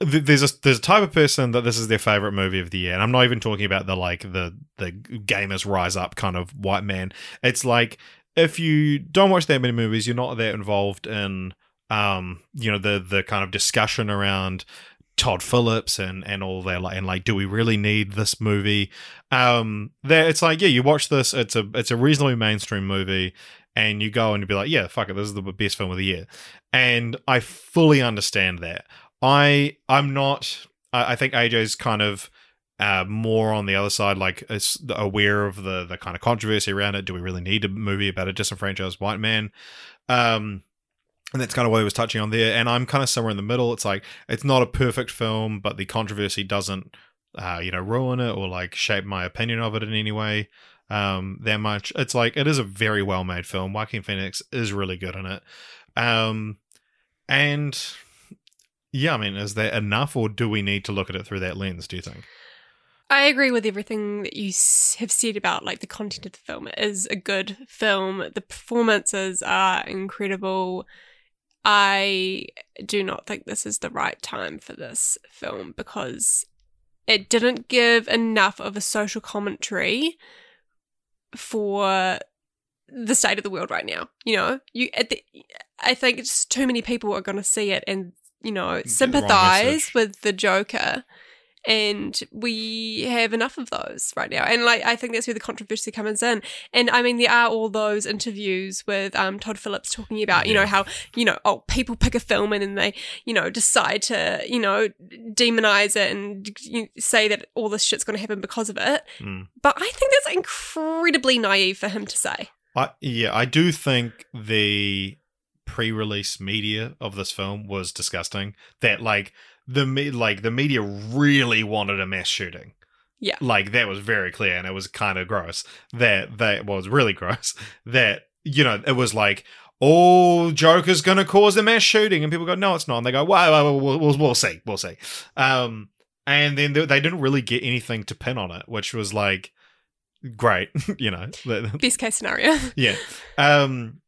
there's a there's a type of person that this is their favorite movie of the year, and I'm not even talking about the like the the gamers rise up kind of white man. It's like if you don't watch that many movies, you're not that involved in um you know the the kind of discussion around Todd Phillips and and all that like and like do we really need this movie um there it's like yeah you watch this it's a it's a reasonably mainstream movie and you go and you be like yeah fuck it this is the best film of the year and I fully understand that I I'm not I, I think AJ's kind of uh, more on the other side, like is aware of the the kind of controversy around it. Do we really need a movie about a disenfranchised white man? Um, and that's kind of what he was touching on there. And I'm kind of somewhere in the middle. It's like it's not a perfect film, but the controversy doesn't, uh, you know, ruin it or like shape my opinion of it in any way um, that much. It's like it is a very well made film. Joaquin Phoenix is really good in it. Um, and yeah, I mean, is that enough, or do we need to look at it through that lens? Do you think? I agree with everything that you have said about like the content of the film. It is a good film. The performances are incredible. I do not think this is the right time for this film because it didn't give enough of a social commentary for the state of the world right now. You know, you at the, I think it's too many people are going to see it and you know sympathize message. with the Joker and we have enough of those right now. And like i think that's where the controversy comes in. And i mean there are all those interviews with um, todd phillips talking about you know how you know oh people pick a film and then they you know decide to you know demonize it and you know, say that all this shit's going to happen because of it. Mm. but i think that's incredibly naive for him to say. I yeah, I do think the pre-release media of this film was disgusting. That like the me like the media really wanted a mass shooting. Yeah. Like that was very clear and it was kind of gross. That that was really [LAUGHS] gross. That you know, it was like oh, Joker's going to cause a mass shooting. And people go, no, it's not. And they go, well, well, we'll, we'll, see. We'll see. Um, and then they, they didn't really get anything to pin on it, which was like, great, [LAUGHS] you know. [LAUGHS] Best case scenario. yeah. Um,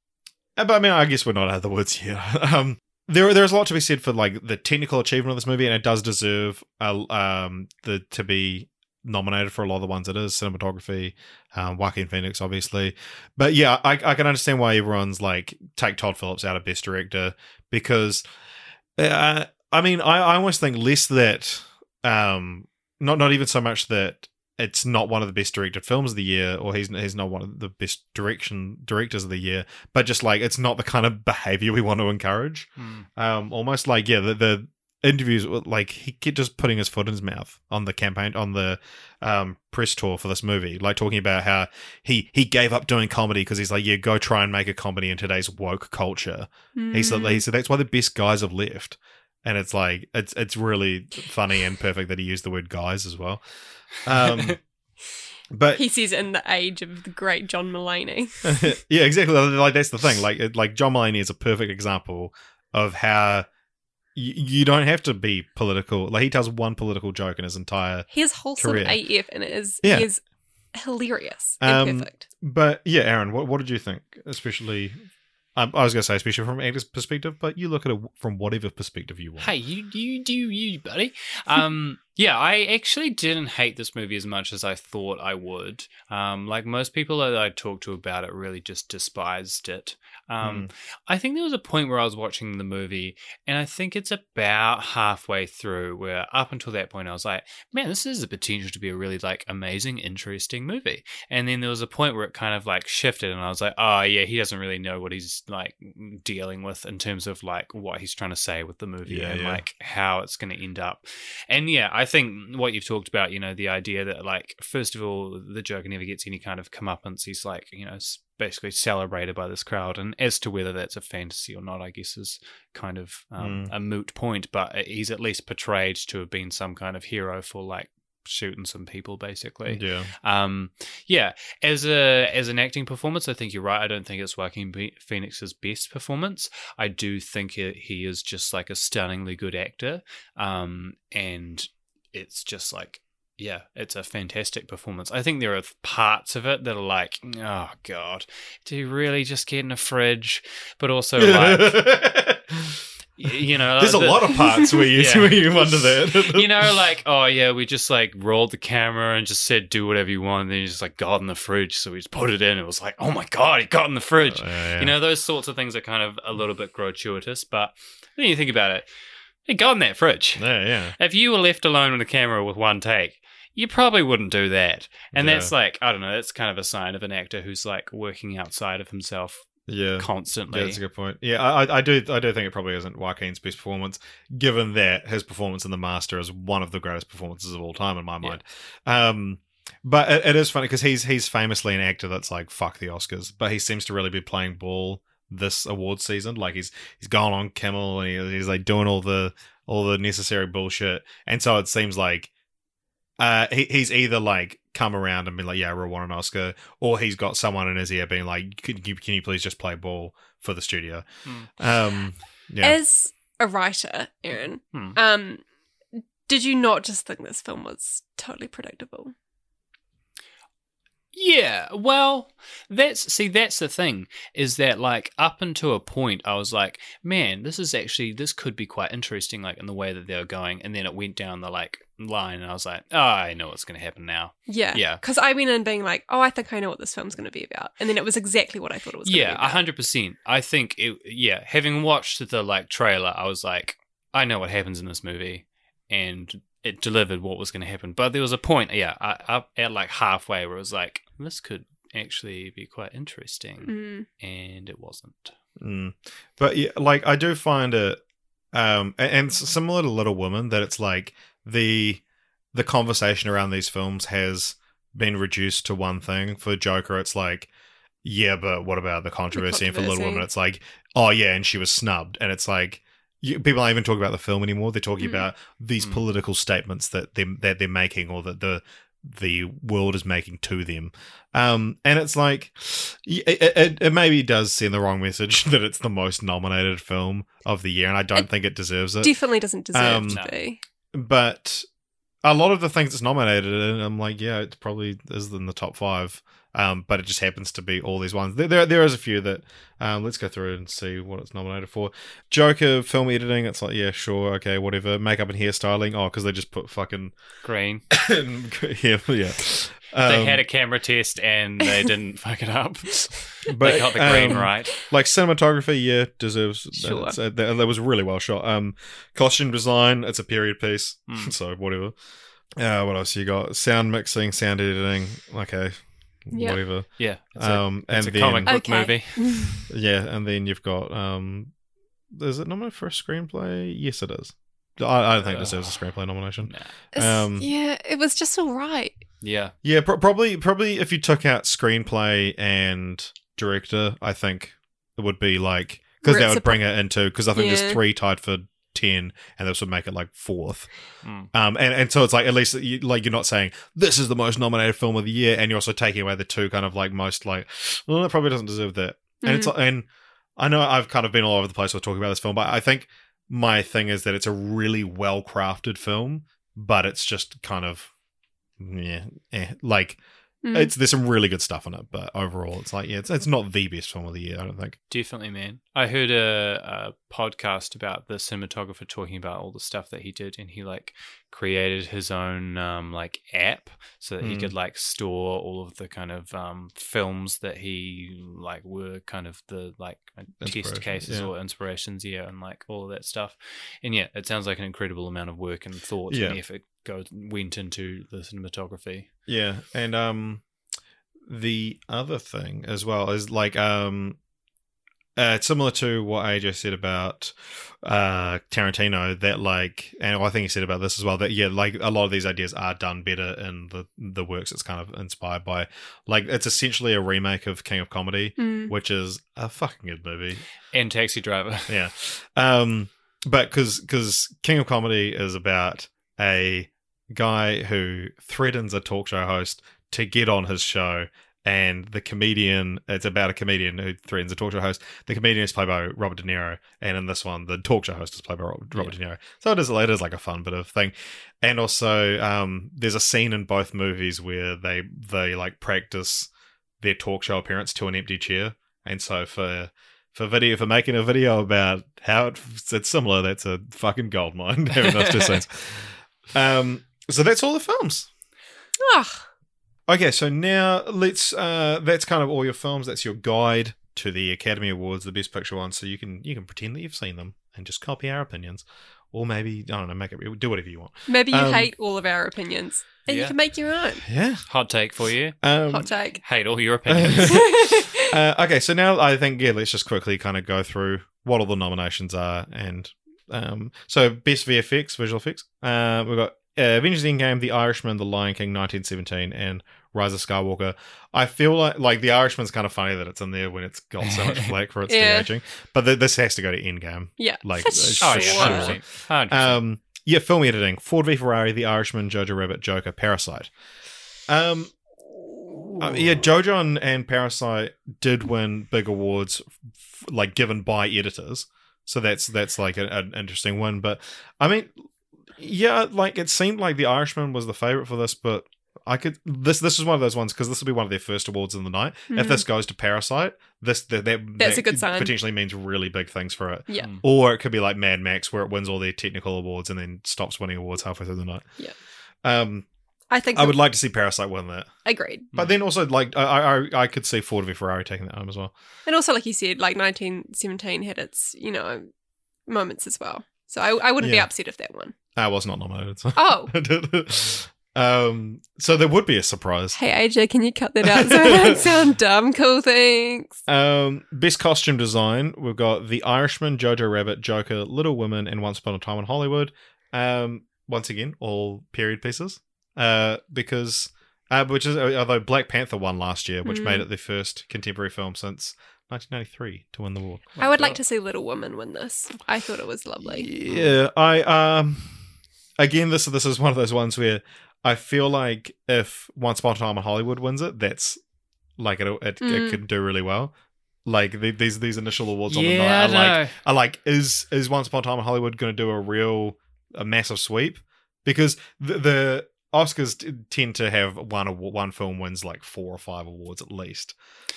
but I mean, I guess we're not out of the woods here. Um, there, there's a lot to be said for like the technical achievement of this movie, and it does deserve um the to be nominated for a lot of the ones it is cinematography, um, Joaquin Phoenix, obviously. But yeah, I, I can understand why everyone's like take Todd Phillips out of Best Director because, uh, I mean, I, I almost think less that um not not even so much that it's not one of the best directed films of the year, or he's he's not one of the best direction directors of the year, but just like it's not the kind of behavior we want to encourage. Hmm. Um, almost like yeah, the, the interviews like he kept just putting his foot in his mouth on the campaign on the um press tour for this movie, like talking about how he he gave up doing comedy because he's like yeah, go try and make a comedy in today's woke culture. He said he said that's why the best guys have left. And it's like it's it's really funny and perfect that he used the word guys as well. Um, [LAUGHS] but He says in the age of the great John Mulaney. [LAUGHS] yeah, exactly. Like that's the thing. Like it- like John Mulaney is a perfect example of how you, you don't have to be political. Like he tells one political joke in his entire. He is wholesome Career. AF and it is Yeah. is hilarious and Um, perfect. But yeah, Aaron, what what did you think? Especially, um, I was going to say especially from actor's perspective, but you look at it from whatever perspective you want. Hey, you, you do you, buddy. Um, yeah, I actually didn't hate this movie as much as I thought I would. Um, like most people that I talked to about it, really just despised it. Um, I think there was a point where I was watching the movie, and I think it's about halfway through where, up until that point, I was like, "Man, this is the potential to be a really like amazing, interesting movie." And then there was a point where it kind of like shifted, and I was like, "Oh yeah, he doesn't really know what he's like dealing with in terms of like what he's trying to say with the movie Yeah, and yeah. like how it's going to end up." And yeah, I think what you've talked about, you know, the idea that like first of all, the Joker never gets any kind of comeuppance. He's like, you know, basically celebrated by this crowd, and as to whether that's a fantasy or not, I guess is kind of um, Mm. a moot point. But he's at least portrayed to have been some kind of hero for like shooting some people, basically. Yeah, Um, yeah, as a as an acting performance, I think you're right. I don't think it's Joaquin Be- Phoenix's best performance. I do think he he is just like a stunningly good actor, um, and it's just like. Yeah, it's a fantastic performance. I think there are parts of it that are like, oh god, do you really just get in a fridge? But also [LAUGHS] like, you know, there's a lot of parts where you [LAUGHS] Yeah. where you wonder that. you know, like, oh yeah, we just like rolled the camera and just said do whatever you want. And then you just like got in the fridge, so we just put it in. It was like, oh my god, he got in the fridge. Yeah, yeah. You know, those sorts of things are kind of a little bit gratuitous, but then you think about it, he got in that fridge. yeah, yeah. If you were left alone with the camera with one take, you probably wouldn't do that. And Yeah. that's like, I don't know, that's kind of a sign of an actor who's like working outside of himself Yeah. constantly. Yeah, that's a good point. Yeah, I, I- do. I do think it probably isn't Joaquin's best performance, given that his performance in The Master is one of the greatest performances of all time in my mind. Um, but it, it is funny because he's he's famously an actor that's like fuck the Oscars, but he seems to really be playing ball this award season. Like he's he's gone on Kimmel and he, he's like doing all the all the necessary bullshit, and so it seems like uh, he, he's either like come around and been like, yeah, we'll want an Oscar, or he's got someone in his ear being like, can you, can you please just play ball for the studio? Hmm. Um, yeah. As a writer, Aaron, Hmm. um, did you not just think this film was totally predictable? Yeah, well, that's see, that's the thing is that like up until a point, I was like, man, this is actually this could be quite interesting, like in the way that they were going, and then it went down the like line, and I was like, oh, I know what's going to happen now. Yeah. Yeah. Because I went in being like, oh, I think I know what this film's going to be about. And then it was exactly what I thought it was going to Yeah, a hundred percent. I think it. Yeah, having watched the like trailer, I was like, I know what happens in this movie, and it delivered what was going to happen. But there was a point, yeah, up at like halfway where it was like, this could actually be quite interesting, Mm. and it wasn't. Mm. But yeah, like I do find it, um, a- and similar to Little Women, that it's like the the conversation around these films has been reduced to one thing. For Joker, it's like, yeah, but what about the controversy? And for Little controversy. Women, it's like, oh yeah, and she was snubbed, and it's like. You, people aren't even talking about the film anymore. They're talking Mm. about these Mm. political statements that they that they're making, or that the the world is making to them. Um, and it's like it, it, it maybe does send the wrong message [LAUGHS] that it's the most nominated film of the year, and I don't It think it deserves it. Definitely doesn't deserve Um, to be. but a lot of the things it's nominated in, I'm like, yeah, it probably is in the top five. Um, but it just happens to be all these ones. There, there, there is a few that. Um, let's go through and see what it's nominated for. Joker film editing. It's like, yeah, sure, okay, whatever. Makeup and hairstyling. Oh, because they just put fucking Green. [COUGHS] [COUGHS] yeah, yeah. They Um, had a camera test and they didn't [LAUGHS] fuck it up. [LAUGHS] but they got the green um, right. Like cinematography, yeah, deserves. Sure. that's- uh, that, that was really well shot. Um, costume design, it's a period piece, Mm. [LAUGHS] so whatever. Uh, what else you got? Sound mixing, sound editing. Okay, Yeah. whatever. Yeah. It's a, Um, it's and a comic book Okay. movie. yeah, and then you've got um, is it nominated for a screenplay? Yes, it is. I, I don't think it deserves a screenplay nomination. Nah. Um, yeah, it was just all right. Yeah. Yeah, pro- probably probably if you took out screenplay and director, I think it would be like because that would bring it into because I think Yeah. there's three tied for ten, and this would make it like fourth. Mm. Um, and and so it's like at least you, like you're not saying this is the most nominated film of the year, and you're also taking away the two kind of like most like well, it probably doesn't deserve that. And it's and I know I've kind of been all over the place with talking about this film, but I think my thing is that it's a really well crafted film, but it's just kind of yeah, eh, like Mm. it's there's some really good stuff on it, but overall, it's like yeah, it's it's not the best film of the year. I don't think. Definitely, man. I heard a, a podcast about the cinematographer talking about all the stuff that he did, and he like created his own um, like app so that he Mm. could like store all of the kind of um, films that he like were kind of the like test cases yeah. or inspirations, yeah, and like all of that stuff. And yeah, it sounds like an incredible amount of work and thought Yeah. and effort goes went into the cinematography. Yeah, and um, the other thing as well is like um, uh, it's similar to what AJ said about uh Tarantino. That like, and I think he said about this as well. That yeah, like a lot of these ideas are done better in the the works it's kind of inspired by. Like it's essentially a remake of King of Comedy, Mm. which is a fucking good movie. And Taxi Driver. yeah. Um, but because because King of Comedy is about a guy who threatens a talk show host to get on his show, and the comedian. It's about a comedian who threatens a talk show host. The comedian is played by Robert De Niro, and in this one, the talk show host is played by Robert, Robert De Niro. So it is it is like a fun bit of thing. And also, um, there's a scene in both movies where they they like practice their talk show appearance to an empty chair, and so for for video for making a video about how it, it's similar. That's a fucking gold mine [LAUGHS] having those two scenes. [LAUGHS] Um, so that's all the films. Ah, Okay, so now let's. Uh, that's kind of all your films. That's your guide to the Academy Awards, the Best Picture ones. So you can you can pretend that you've seen them and just copy our opinions, or maybe I don't know, make it do whatever you want. maybe you Um, hate all of our opinions, and you can make your own Yeah. Hot take for you. Um, hot take. Hate all your [LAUGHS] opinions. [LAUGHS] [LAUGHS] uh, okay, so now I think yeah, let's just quickly kind of go through what all the nominations are, and um, so best VFX, visual effects. Uh, we've got uh, Avengers: Endgame, The Irishman, The Lion King, 1917, and Rise of Skywalker. I feel like like The Irishman's kind of funny that it's in there when it's got so much [LAUGHS] flack for its Yeah. de-aging, but th- this has to go to Endgame. Yeah, Like, for uh, oh, sure. yeah, sure. 100%. 100%. Um, yeah, film editing: Ford v Ferrari, The Irishman, Jojo Rabbit, Joker, Parasite. Um, uh, yeah, Jojo and, and Parasite did win big awards, f- like given by editors. So that's that's like a- an interesting one. But I mean, yeah, like it seemed like The Irishman was the favorite for this, but I could this this is one of those ones because this will be one of their first awards in the night. If Mhm. this goes to Parasite, this that, that That's that a good sign. Potentially means really big things for it. Yeah. Mm. Or it could be like Mad Max, where it wins all their technical awards and then stops winning awards halfway through the night. Yeah. Um, I think I would like to see Parasite win that, agreed, but then also like I I, I could see Ford v Ferrari taking that home as well. and also like you said, like 1917 had its you know moments as well. So I, I wouldn't be upset if that one. I was not nominated. So. Oh, [LAUGHS] um, so there would be a surprise. hey AJ, can you cut that out so I don't sound dumb? Cool, thanks. Um, best costume design, we've got The Irishman, Jojo Rabbit, Joker, Little Women, and Once Upon a Time in Hollywood. Um, once again, all period pieces. Uh, because uh, which is although Black Panther won last year, which Mm. made it the first contemporary film since 1993 to win the award. I would like to see Little Woman win this. I thought it was lovely. Yeah, I um again this this is one of those ones where I feel like if Once Upon a Time in Hollywood wins it, that's like it. It, Mm. it could do really well. Like the, these these initial awards on the Yeah, night I are like know. are like is is Once Upon a Time in Hollywood going to do a real a massive sweep? Because the, the Oscars t- tend to have one awa- one film wins like four or five awards at least.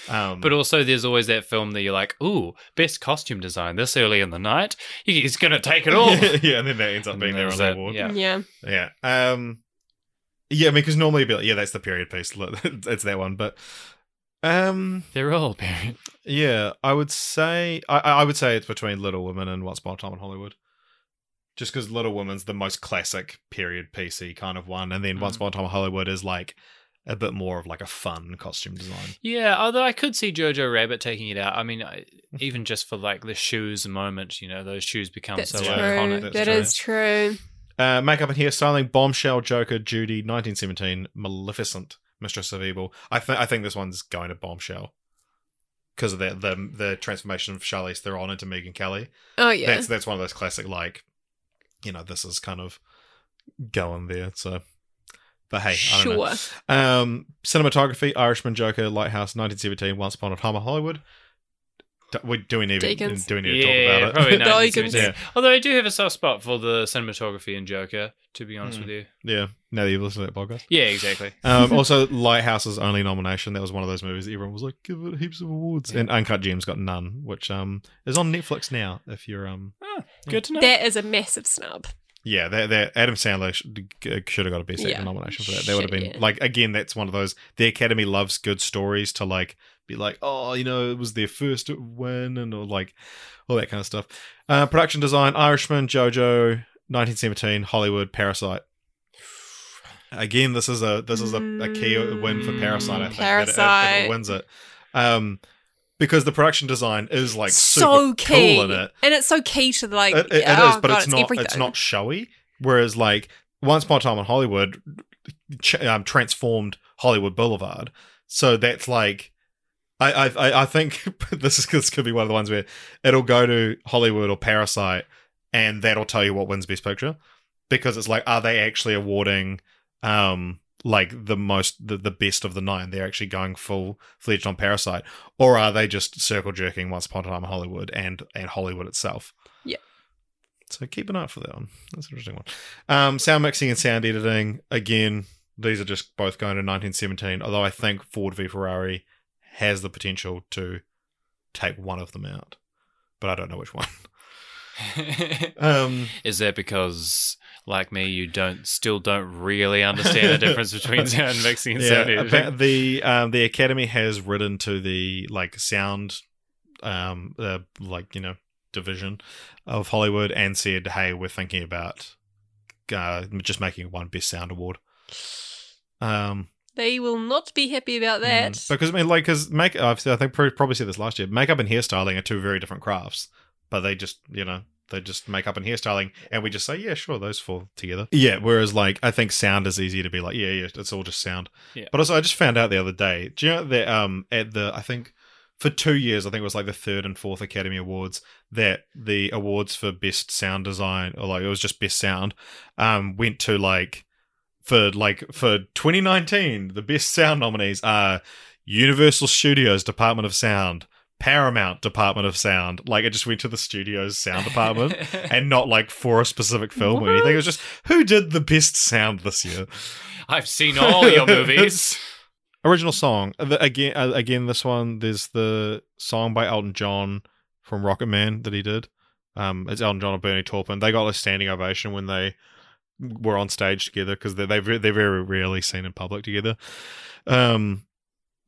Um, But also, there's always that film that you're like, "Ooh, best costume design this early in the night. He's gonna take it all." [LAUGHS] yeah, and then that ends up And being then their there's only that- award. yeah. Yeah. Yeah. Um yeah, I mean because normally you'd be like, yeah, that's the period piece. [LAUGHS] Look, it's that one. But um They're all [LAUGHS] period. yeah, I would say I I would say it's between Little Women and Once Upon a Time in Hollywood. Just because Little Women's the most classic period PC kind of one, and then Once Mm. Upon a Time in Hollywood is like a bit more of like a fun costume design. Yeah, although I could see Jojo Rabbit taking it out. I mean, I, even just for like the shoes moment, you know, those shoes become That's so true. iconic. That's That true. is true. Uh, makeup and hairstyling: Bombshell, Joker, Judy, 1917, Maleficent, Mistress of Evil. I think I think this one's going to Bombshell because of the the the transformation of Charlize Theron into Megyn Kelly. Oh yeah. That's that's one of those classic like, you know, this is kind of going there. So, but hey, I don't know. sure. Um, cinematography: Irishman, Joker, Lighthouse, 1917, Once Upon a Time in Hollywood. Do we, do we need Deakins. do we need to Yeah, talk about it? probably No, you [LAUGHS] can 1917. Yeah. Although I do have a soft spot for the cinematography in Joker, to be honest Hmm. with you. yeah. Now that you've listened to that podcast. Yeah, exactly. Um, [LAUGHS] also, Lighthouse's only nomination. That was one of those movies that everyone was like, give it heaps of awards. And Uncut Gems got none, which um is on Netflix now. If you're um Good to know. That is a massive snub. yeah, that that Adam Sandler should, should have got a Best Actor Yeah. nomination for that. That would have been Shit. like again. That's one of those. The Academy loves good stories to like be like, oh, you know, it was their first win and or like all that kind of stuff. Uh, production design: Irishman, JoJo, 1917, Hollywood, Parasite. Again, this is a this is a, a key win for Parasite. I think that it- it, Parasite. wins it, um, because the production design is like so super key, cool in it. and it's so key to the like. It, it- it oh, is, but God, it's not. everything. It's not showy. Whereas, like Once Upon a Time in Hollywood, ch- um, transformed Hollywood Boulevard. So that's like, I I I- think [LAUGHS] this is this could be one of the ones where it'll go to Hollywood or Parasite, and that'll tell you what wins Best Picture, because it's like, are they actually awarding, um, like the most the, the best of the nine? They're actually going full fledged on Parasite, or are they just circle jerking Once Upon a Time in Hollywood and and Hollywood itself? Yeah. So keep an eye out for that one. That's an interesting one. Um, sound mixing and sound editing. Again, these are just both going to 1917. Although I think Ford v Ferrari has the potential to take one of them out, but I don't know which one. [LAUGHS] Um, Is that because, like me, you don't still don't really understand the difference between [LAUGHS] sound mixing and sound yeah, editing? the um, the Academy has written to the like sound, um, uh, like you know division of Hollywood and said, "Hey, we're thinking about uh, just making one Best Sound Award." Um, They will not be happy about that. Mm. Because I mean, like, because make I've said, I think probably said this last year. Makeup and hairstyling are two very different crafts, but they just you know they just makeup and hairstyling, and we just say yeah, sure, those four together. Yeah. Whereas like I think sound is easier to be like yeah, yeah, it's all just sound. Yeah. But also, I just found out the other day. Do you know that um at the I think for two years, I think it was like the third and fourth Academy Awards that the awards for best sound design or like it was just best sound um went to like for like for 2019 the best sound nominees are Universal Studios Department of Sound, Paramount Department of Sound. Like it just went to the studio's sound department [LAUGHS] and not like for a specific film or anything. It was just who did the best sound this year. I've seen all your movies. [LAUGHS] Original song again. Uh, again, this one there's the song by Elton John from Rocket Man that he did. Um, it's Elton John and Bernie Taupin. They got a standing ovation when they were on stage together because they they're they're very rarely seen in public together. Um,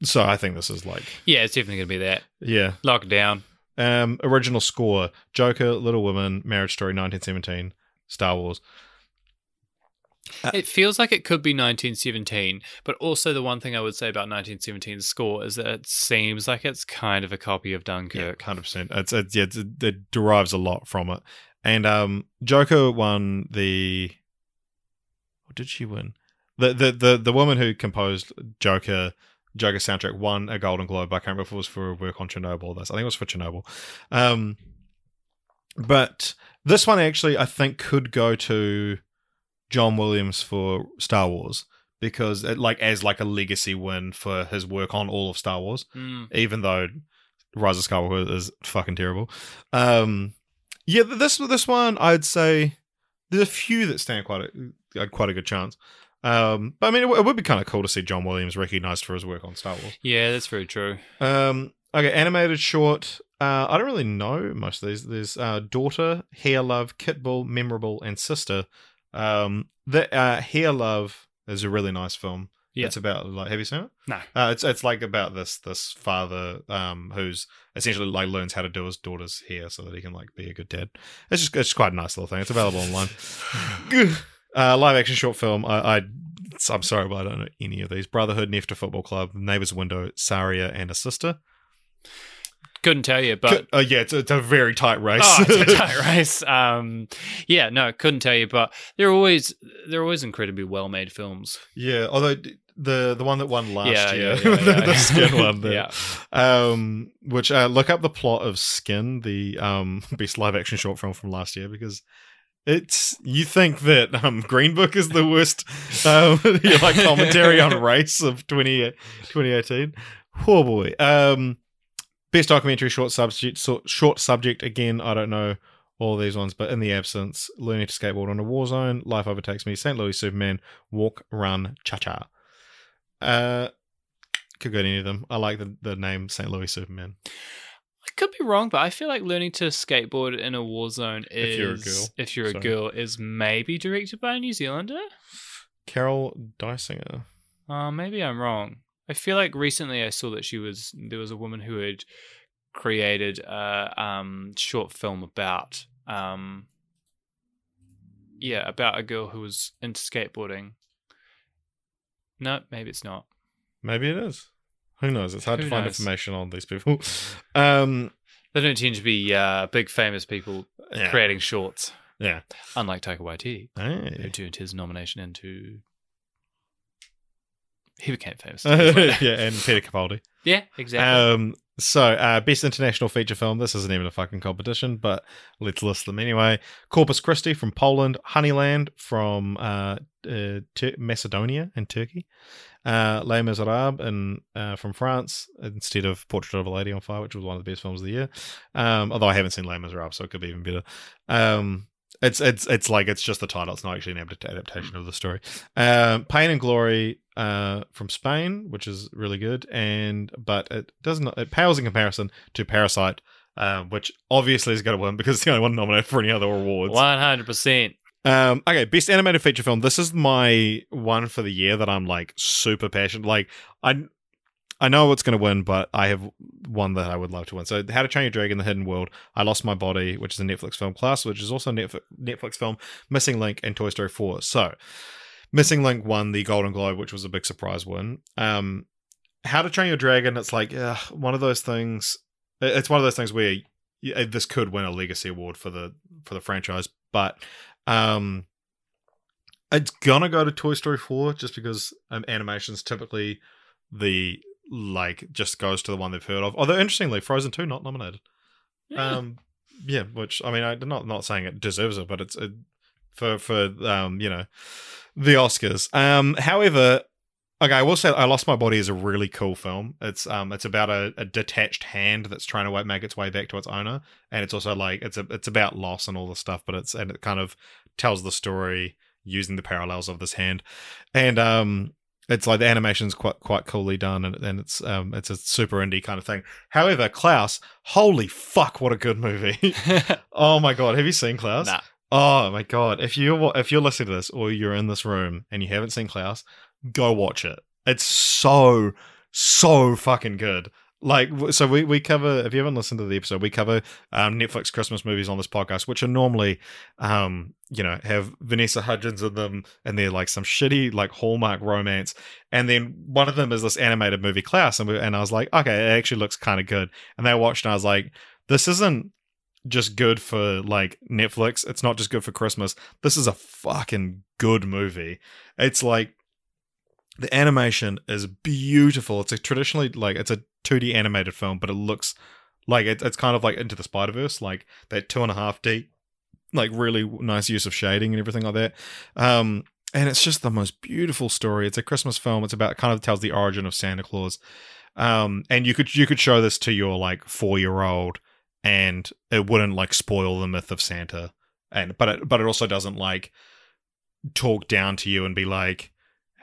so I think this is like yeah, it's definitely gonna be that. yeah. lockdown. Um, original score: Joker, Little Women, Marriage Story, 1917, Star Wars. It feels like it could be 1917, but also the one thing I would say about 1917's score is that it seems like it's kind of a copy of Yeah, Dunkirk. hundred percent. It's, it's yeah, it's, it derives a lot from it. And um, Joker won the. Did she win? The the the the woman who composed Joker Joker soundtrack won a Golden Globe. I can't remember if it was for her work on Chernobyl. Or this I think it was for Chernobyl. Um, but this one actually I think could go to John Williams for Star Wars because it, like as like a legacy win for his work on all of Star Wars, Mm. even though Rise of Skywalker is fucking terrible. Um, yeah, this this one I'd say there's a few that stand quite a quite a good chance. Um, but I mean, it, w- it would be kind of cool to see John Williams recognized for his work on Star Wars. Yeah, that's very true. Um, okay, animated short. Uh, I don't really know most of these. There's uh, daughter, hair love, Kitbull, memorable, and sister. Um, the uh, hair love is a really nice film. Yeah. It's about like, have you seen it? No. Uh, it's it's like about this this father um who's essentially like learns how to do his daughter's hair so that he can like be a good dad. It's just it's quite a nice little thing. It's available online. [LAUGHS] uh, live action short film. I, I I'm sorry, but I don't know any of these. Brotherhood, Nefta Football Club, Neighbors Window, Saria, and a sister. Couldn't tell you, but uh, yeah, it's, it's a very tight race. oh, it's a tight [LAUGHS] race. Um, yeah, no, couldn't tell you, but they're always they're always incredibly well made films. yeah, although the the one that won last Yeah, year, yeah, yeah, [LAUGHS] the, the skin [LAUGHS] one, there. Yeah. Um, which uh, look up the plot of Skin, the um [LAUGHS] best live action short film from last year, because it's you think that um Green Book is the worst um like commentary on race of 20, 2018. Oh boy. Um, best documentary short subject short subject again. I don't know all these ones, but in the absence, learning to skateboard on a war zone, life overtakes me, St. Louis Superman, walk, run, cha cha. Uh, could go to any of them. I like the, the name St. Louis Superman. I could be wrong, but I feel like learning to skateboard in a war zone is If you're a girl. if you're a Sorry. girl is maybe directed by a New Zealander. Carol Dysinger. Uh, maybe I'm wrong. I feel like recently I saw that she was there was a woman who had created a um, short film about um, yeah about a girl who was into skateboarding. No, maybe it's not. Maybe it is. Who knows? It's hard Who to find knows? information on these people. [LAUGHS] Um, They don't tend to be uh, big famous people yeah. creating shorts, Yeah. unlike Taika Waititi, who turned his nomination into. He became famous. [LAUGHS] [LAUGHS] yeah, and Peter Capaldi. yeah, exactly. Um, so, uh, best international feature film. This isn't even a fucking competition, but let's list them anyway. Corpus Christi from Poland, Honeyland from uh, uh, Tur- Macedonia and Turkey, uh, Les Miserables in, uh, from France instead of Portrait of a Lady on Fire, which was one of the best films of the year. Um, although I haven't seen Les Miserables, so it could be even better. Um, it's it's it's like it's just the title. It's not actually an adaptation of the story. Um, Pain and Glory uh, from Spain, which is really good, and but it doesn't it pales in comparison to Parasite, uh, which obviously is going to win because it's the only one nominated for any other awards. One hundred percent. Um, okay, best animated feature film. This is my one for the year that I'm like super passionate. Like I, I know what's going to win, but I have one that I would love to win. So, How to Train Your Dragon: The Hidden World, I Lost My Body, which is a Netflix film, Klaus, which is also a Netflix film, Missing Link, and Toy Story Four. So, Missing Link won the Golden Globe, which was a big surprise win. Um, How to Train Your Dragon, it's like one of those things. It's one of those things where this could win a legacy award for the for the franchise, but um, it's gonna go to Toy Story Four just because um, animation's typically the like just goes to the one they've heard of. Although interestingly, Frozen Two not nominated. Um, yeah, which I mean, I'm not not saying it deserves it, but it's it, for for um you know the Oscars. Um, however. Okay, I will say I Lost My Body is a really cool film. It's um it's about a, a detached hand that's trying to make its way back to its owner, and it's also like it's a it's about loss and all this stuff, but it's and it kind of tells the story using the parallels of this hand, and um it's like the animation's quite quite coolly done, and, and it's um it's a super indie kind of thing. However, Klaus, holy fuck, what a good movie! [LAUGHS] [LAUGHS] oh my god, have you seen Klaus? nah. Oh my god! If you if you're listening to this or you're in this room and you haven't seen Klaus, go watch it. It's so so fucking good. Like so, we we cover. If you haven't listened to the episode, we cover um, Netflix Christmas movies on this podcast, which are normally, um, you know, have Vanessa Hudgens in them, and they're like some shitty like Hallmark romance. And then one of them is this animated movie Klaus, and we, and I was like, okay, it actually looks kind of good. And I watched, and I was like, this isn't just good for like Netflix. It's not just good for Christmas. This is a fucking good movie. It's like the animation is beautiful. It's a traditionally like it's a 2D animated film, but it looks like it, it's kind of like into the Spider Verse, like that two and a half D, like really nice use of shading and everything like that. Um, and it's just the most beautiful story. It's a Christmas film. It's about kind of tells the origin of Santa Claus. Um, and you could you could show this to your like four year old, and it wouldn't like spoil the myth of Santa. And but it but it also doesn't like talk down to you and be like,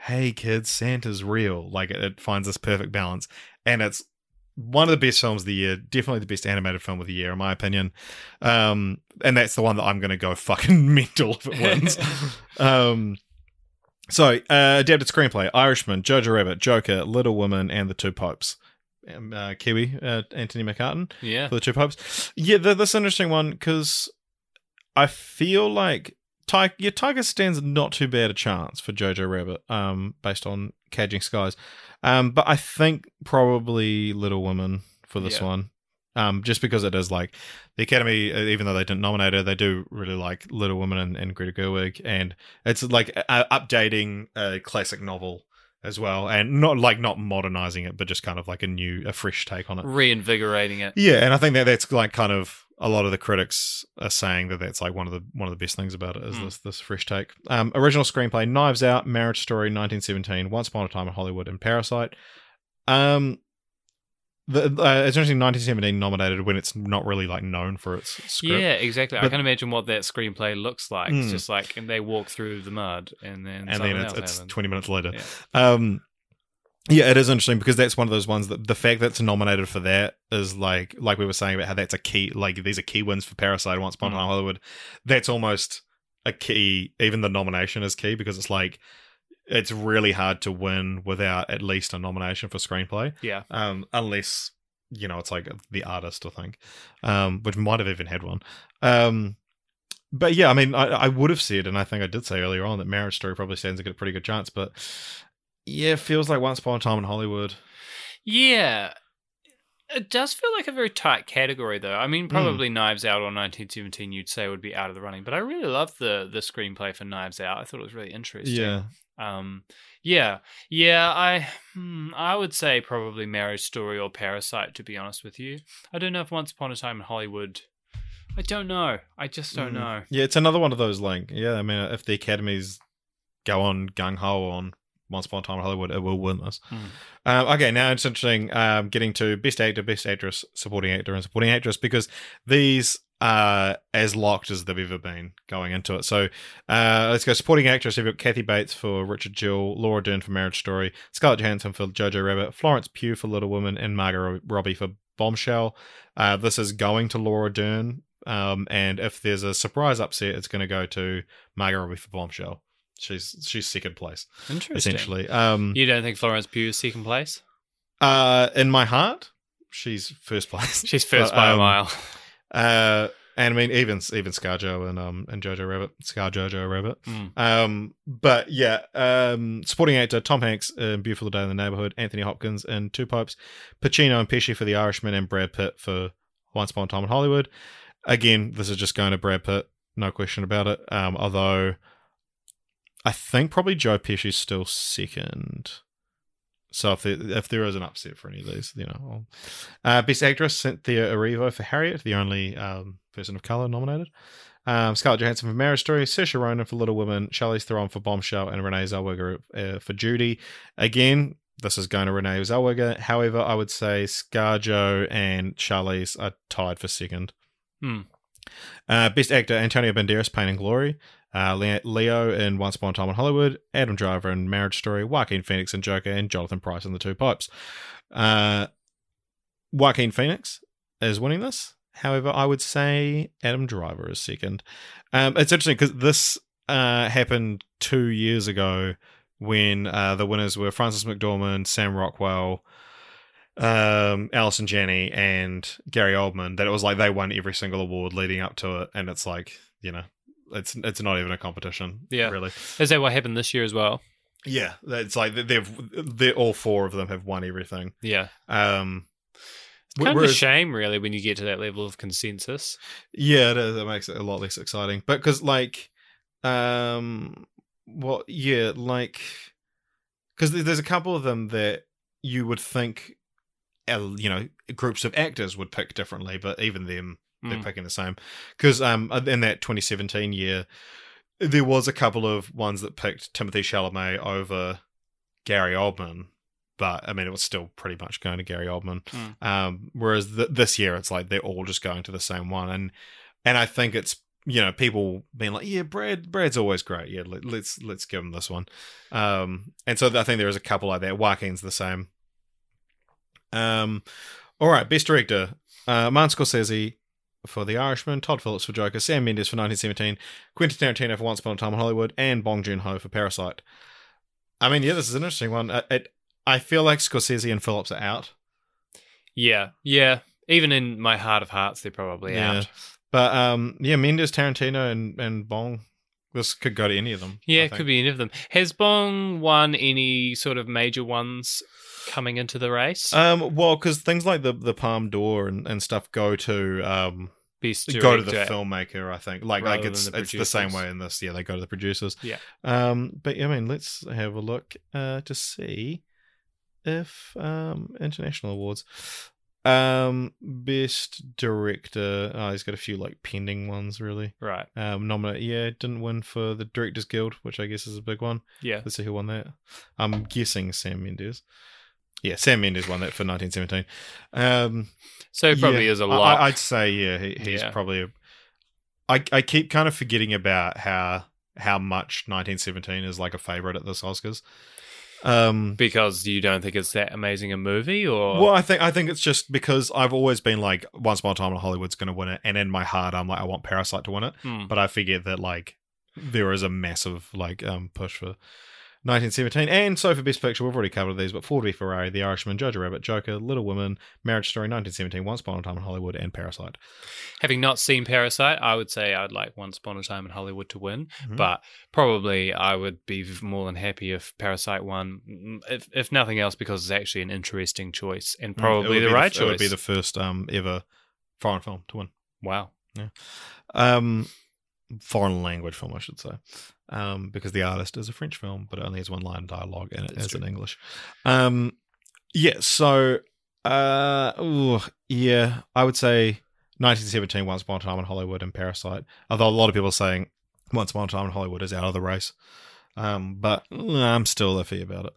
"Hey kids, Santa's real." Like it, it finds this perfect balance, and it's one of the best films of the year. Definitely the best animated film of the year, in my opinion. Um, and that's the one that I'm going to go fucking mental if it wins. um, so, uh, adapted screenplay: Irishman, Jojo Rabbit, Joker, Little Woman, and The Two Popes. Um, uh, Kiwi, uh, Anthony McCarten Yeah. for The Two Popes. Yeah, th- that's interesting one because I feel like Ty- yeah, Taika stands not too bad a chance for Jojo Rabbit, um, based on Caging Skies. Um, but I think probably Little Woman for this Yeah. one. Um, just because it is like the Academy, uh, even though they didn't nominate her, they do really like Little Woman and, and Greta Gerwig, and it's like uh, updating a classic novel as well, and not like not modernizing it, but just kind of like a new, a fresh take on it. Reinvigorating it. Yeah, and I think that that's like kind of a lot of the critics are saying that that's like one of the one of the best things about it is Mm. this this fresh take. Um, original screenplay: Knives Out, Marriage Story, 1917, Once Upon a Time in Hollywood, and Parasite. Um, the uh, it's interesting. 1917 nominated when it's not really like known for its script. Yeah, exactly. I But- can imagine what that screenplay looks like. Mm. It's just like and they walk through the mud and then and then it's, it's happens. 20 minutes later. Yeah. Um, yeah, it is interesting because that's one of those ones that the fact that it's nominated for that is like like we were saying about how that's a key like these are key wins for Parasite Once Upon a Mm. Time Hollywood. That's almost a key. Even the nomination is key because it's like it's really hard to win without at least a nomination for screenplay. Yeah. Um, unless you know it's like the artist, I think, um, which might have even had one. Um, but yeah, I mean, I, I would have said, and I think I did say earlier on that Marriage Story probably stands a good, pretty good chance. But yeah, feels like Once Upon a Time in Hollywood. Yeah. It does feel like a very tight category, though. I mean, probably Knives Out or 1917, you'd say would be out of the running. But I really love the the screenplay for Knives Out. I thought it was really interesting. Yeah, Um. Yeah. Yeah. I. Hmm, I would say probably Marriage Story or Parasite. To be honest with you, I don't know if Once Upon a Time in Hollywood. I don't know. I just don't Mm. know. yeah, it's another one of those like yeah. I mean, if the academies go on gung ho on Once Upon a Time in Hollywood, it will win this. Hmm. Um, okay, now it's interesting um, getting to Best Actor, Best Actress, Supporting Actor, and Supporting Actress because these are as locked as they've ever been going into it. So uh, let's go Supporting Actress. We've got Kathy Bates for Richard Jewell, Laura Dern for Marriage Story, Scarlett Johansson for Jojo Rabbit, Florence Pugh for Little Women, and Margot Robbie for Bombshell. Uh, this is going to Laura Dern. Um, and if there's a surprise upset, it's going to go to Margot Robbie for Bombshell. She's she's second place Interesting. essentially. Um, You don't think Florence Pugh is second place? uh, in my heart, she's first place. [LAUGHS] She's first But, by a um, mile. Uh, and I mean, even even ScarJo and um and Jojo Rabbit, Scar Jojo Rabbit. Mm. Um, but yeah, um, supporting actor Tom Hanks in Beautiful Day in the Neighborhood, Anthony Hopkins in Two Popes, Pacino and Pesci for The Irishman, and Brad Pitt for Once Upon a Time in Hollywood. Again, this is just going to Brad Pitt, no question about it. Um, although I think probably Joe Pesci is still second. So if there, if there is an upset for any of these, you know, uh, best actress Cynthia Erivo for Harriet, the only um, person of color nominated. Um, Scarlett Johansson for Marriage Story, Saoirse Ronan for Little Women, Charlize Theron for Bombshell, and Renee Zellweger uh, for Judy. Again, this is going to Renee Zellweger. However, I would say ScarJo and Charlize are tied for second. Hmm. Uh, best actor Antonio Banderas, Pain and Glory. Uh, Leo in Once Upon a Time in Hollywood, Adam Driver in Marriage Story, Joaquin Phoenix in Joker, and Jonathan Pryce in The Two Popes. Uh, Joaquin Phoenix is winning this. However, I would say Adam Driver is second. Um, it's interesting because this uh, happened two years ago when uh, the winners were Frances McDormand, Sam Rockwell, um, Allison Janney, and Gary Oldman. That it was like they won every single award leading up to it, and it's like you know, it's it's not even a competition. Yeah. really. Is that what happened this year as well? Yeah, it's like they've they all four of them have won everything. Yeah. Um, Kind of a shame, really, when you get to that level of consensus. Yeah, it, is. it makes it a lot less exciting. But because like, um, well, yeah, like, because there's a couple of them that you would think, uh, you know, groups of actors would pick differently, but even them they're Mm. picking the same. Because um, in that 2017 year, there was a couple of ones that picked Timothée Chalamet over Gary Oldman, but I mean, it was still pretty much going to Gary Oldman. Mm. Um, whereas th- this year, it's like they're all just going to the same one, and and I think it's you know people being like, yeah, Brad, Brad's always great. Yeah, let, let's let's give him this one. Um, and so I think there is a couple like that. Joaquin's the same. Um, all right, best director: uh, Martin Scorsese for The Irishman, Todd Phillips for Joker, Sam Mendes for 1917, Quentin Tarantino for Once Upon a Time in Hollywood, and Bong Joon Ho for Parasite. I mean, yeah, this is an interesting one. Uh, It, I feel like Scorsese and Phillips are out. Yeah, yeah. Even in my heart of hearts, they're probably Yeah. out. But um, yeah, Mendes, Tarantino, and and Bong. This could go to any of them. Yeah, it could be any of them. Has Bong won any sort of major ones coming into the race? Um, well, because things like the the Palme d'Or and, and stuff go to um Best go to the filmmaker. I think like like it's the it's the same way in this. Yeah, they go to the producers. Yeah. Um, but I mean, let's have a look uh to see if um international awards. Um, best director. Oh, he's got a few like pending ones really. Right. Um, nominate. Yeah, didn't win for the Directors Guild, which I guess is a big one. Yeah. Let's see who won that. I'm guessing Sam Mendes. Yeah, Sam Mendes won that for 1917. Um, So probably yeah, is a lot. I, would say yeah, he, he's Yeah. probably. A, I I keep kind of forgetting about how how much 1917 is like a favorite at this Oscars. Um, because you don't think it's that amazing a movie, or well, I think I think it's just because I've always been like, Once Upon a Time in Hollywood's going to win it, and in my heart, I'm like, I want Parasite to win it. Hmm. But I forget that like there is a massive like um push for 1917, and so for Best Picture, we've already covered these, but Ford v Ferrari, The Irishman, Jojo Rabbit, Joker, Little Women, Marriage Story, 1917, Once Upon a Time in Hollywood, and Parasite. having not seen Parasite, I would say I'd like Once Upon a Time in Hollywood to win, Mhm. but probably I would be more than happy if Parasite won, mm, if, if nothing else, because it's actually an interesting choice and Mm, probably would the right It choice. would be the first um ever foreign film to win. wow. Yeah. Um, foreign language film, I should say, um, because the artist is a French film, but it only has one line of dialogue and it That's is in. English. Um, yeah. So, uh, ooh, yeah, I would say 1917, Once Upon a Time in Hollywood, and Parasite. Although a lot of people are saying Once Upon a Time in Hollywood is out of the race, um, but I'm still iffy about it.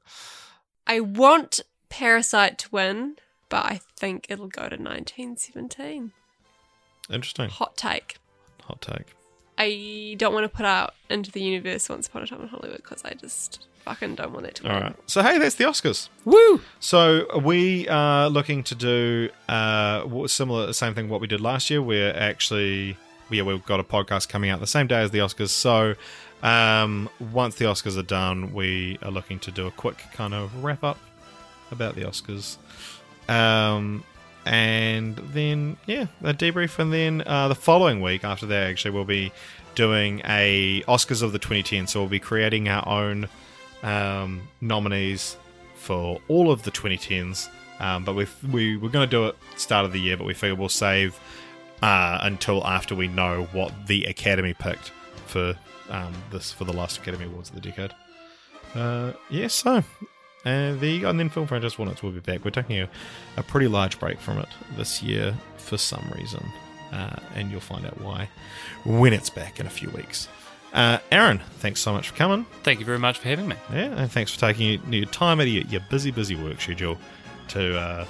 I want Parasite to win, but I think it'll go to 1917. Interesting. Hot take. Hot take. I don't want to put out into the universe Once Upon a Time in Hollywood because I just fucking don't want it to All win. right. So hey, that's the Oscars. Woo! So we are looking to do uh, what- similar, the same thing what we did last year. We're actually, yeah, we've got a podcast coming out the same day as the Oscars. So um, once the Oscars are done, we are looking to do a quick kind of wrap up about the Oscars. Um, and then yeah, a debrief, and then uh, the following week after that, actually, we'll be doing a Oscars of the 2010. So we'll be creating our own um, nominees for all of the 2010s. Um, but we we we're going to do it start of the year, but we figure we'll save uh, until after we know what the Academy picked for um, this for the last Academy Awards of the decade. Uh, yeah, so there you. And then Film Franchise Walnuts will be back. We're taking a, a pretty large break from it this year for some reason, uh, and you'll find out why when it's back in a few weeks. Uh, Aaron, thanks so much for coming. Thank you very much for having me. Yeah, and thanks for taking your, your time out of your, your busy, busy work schedule to uh,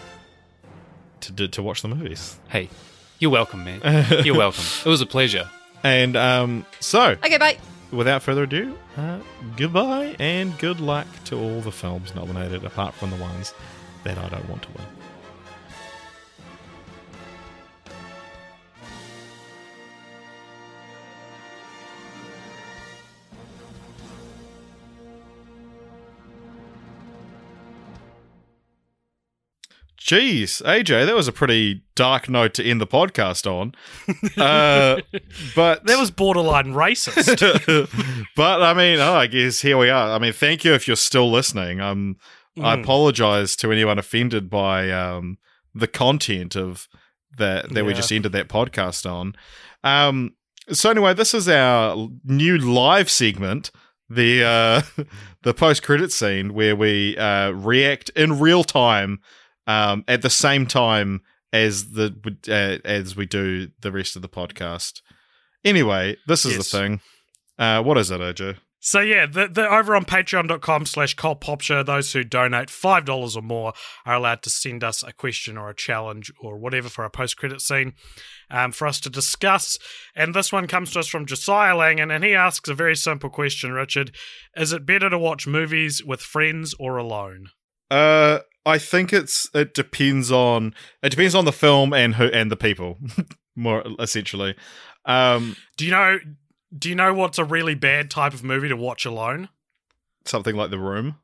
to to to watch the movies. Hey, you're welcome, man. You're [LAUGHS] welcome. It was a pleasure. And um, so, Okay, bye. without further ado, uh, goodbye and good luck to all the films nominated, apart from the ones that I don't want to win. Jeez, AJ, that was a pretty dark note to end the podcast on. Uh, [LAUGHS] but That was borderline racist. [LAUGHS] but I mean, oh, I guess here we are. I mean, thank you if you're still listening. Um, I Mm. apologize to anyone offended by um the content of that that we just ended that podcast on. Um, so anyway, this is our new live segment, the uh, [LAUGHS] the post credit scene where we uh, react in real time um, at the same time as the uh, as we do the rest of the podcast. Anyway, this is Yes. the thing. Uh, what is it, AJ? So yeah, the, the over on patreon.com slash show, those who donate five dollars or more are allowed to send us a question or a challenge or whatever for a post credit scene um, for us to discuss. And this one comes to us from Josiah Langan, and he asks a very simple question, Richard. Is it better to watch movies with friends or alone? Uh, I think it's it depends on it depends on the film and who and the people, [LAUGHS] more essentially. Um, Do you know do you know what's a really bad type of movie to watch alone? something like The Room.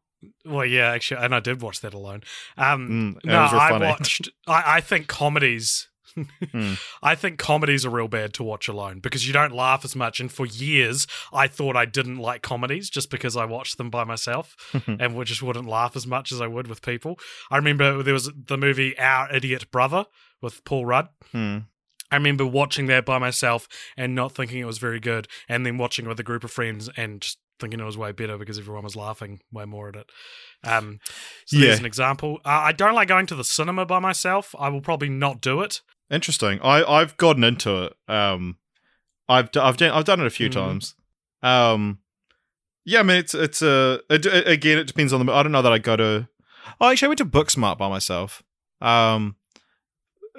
Well, yeah, actually, and I did watch that alone. Um, Mm, no, it was real I watched. I, I think comedies. Hmm. [LAUGHS] I think comedies are real bad to watch alone because you don't laugh as much. And for years, I thought I didn't like comedies just because I watched them by myself [LAUGHS] and just wouldn't laugh as much as I would with people. I remember there was the movie Our Idiot Brother with Paul Rudd. Hmm. I remember watching that by myself and not thinking it was very good, and then watching it with a group of friends and just thinking it was way better because everyone was laughing way more at it. Um, so Yeah. there's an example. Uh, I don't like going to the cinema by myself. I will probably not do it. Interesting. I I've gotten into it. Um, I've d- I've done I've done it a few Mhm. times. Um, yeah. I mean, it's it's a it, it- again. It depends on the. I don't know that I go to. Oh, actually, I went to Booksmart by myself. Um,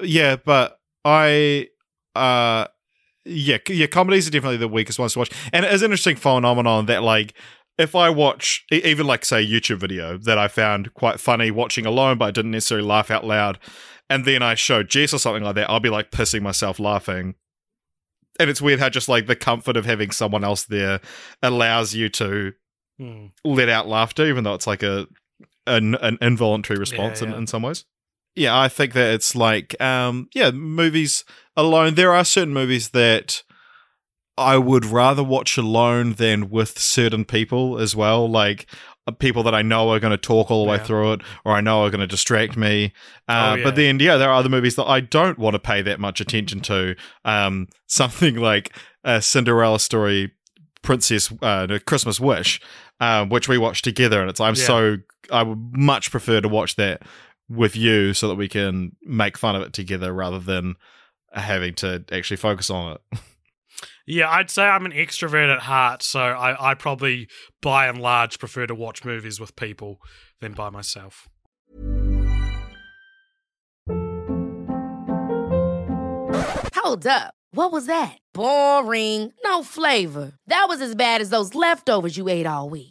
yeah, but I uh. Yeah, yeah, comedies are definitely the weakest ones to watch, and it is an interesting phenomenon that, like, if I watch even like say a YouTube video that I found quite funny watching alone, but I didn't necessarily laugh out loud, and then I show Jess or something like that, I'll be like pissing myself laughing. And it's weird how just like the comfort of having someone else there allows you to Hmm. let out laughter, even though it's like a an, an involuntary response Yeah, In, yeah. in some ways. Yeah, I think that it's like um yeah, movies alone. There are certain movies that I would rather watch alone than with certain people as well. Like people that I know are going to talk all the way through it, or I know are going to distract me. Uh, Oh, yeah. But then, yeah, there are other movies that I don't want to pay that much attention to. Um, something [LAUGHS] like a Cinderella story, Princess uh, Christmas Wish, um, which we watched together, and it's I'm Yeah. so I would much prefer to watch that with you so that we can make fun of it together rather than having to actually focus on it. [LAUGHS] Yeah, I'd say I'm an extrovert at heart, so I, I probably, by and large, prefer to watch movies with people than by myself. Hold up. What was that? Boring. No flavor. That was as bad as those leftovers you ate all week.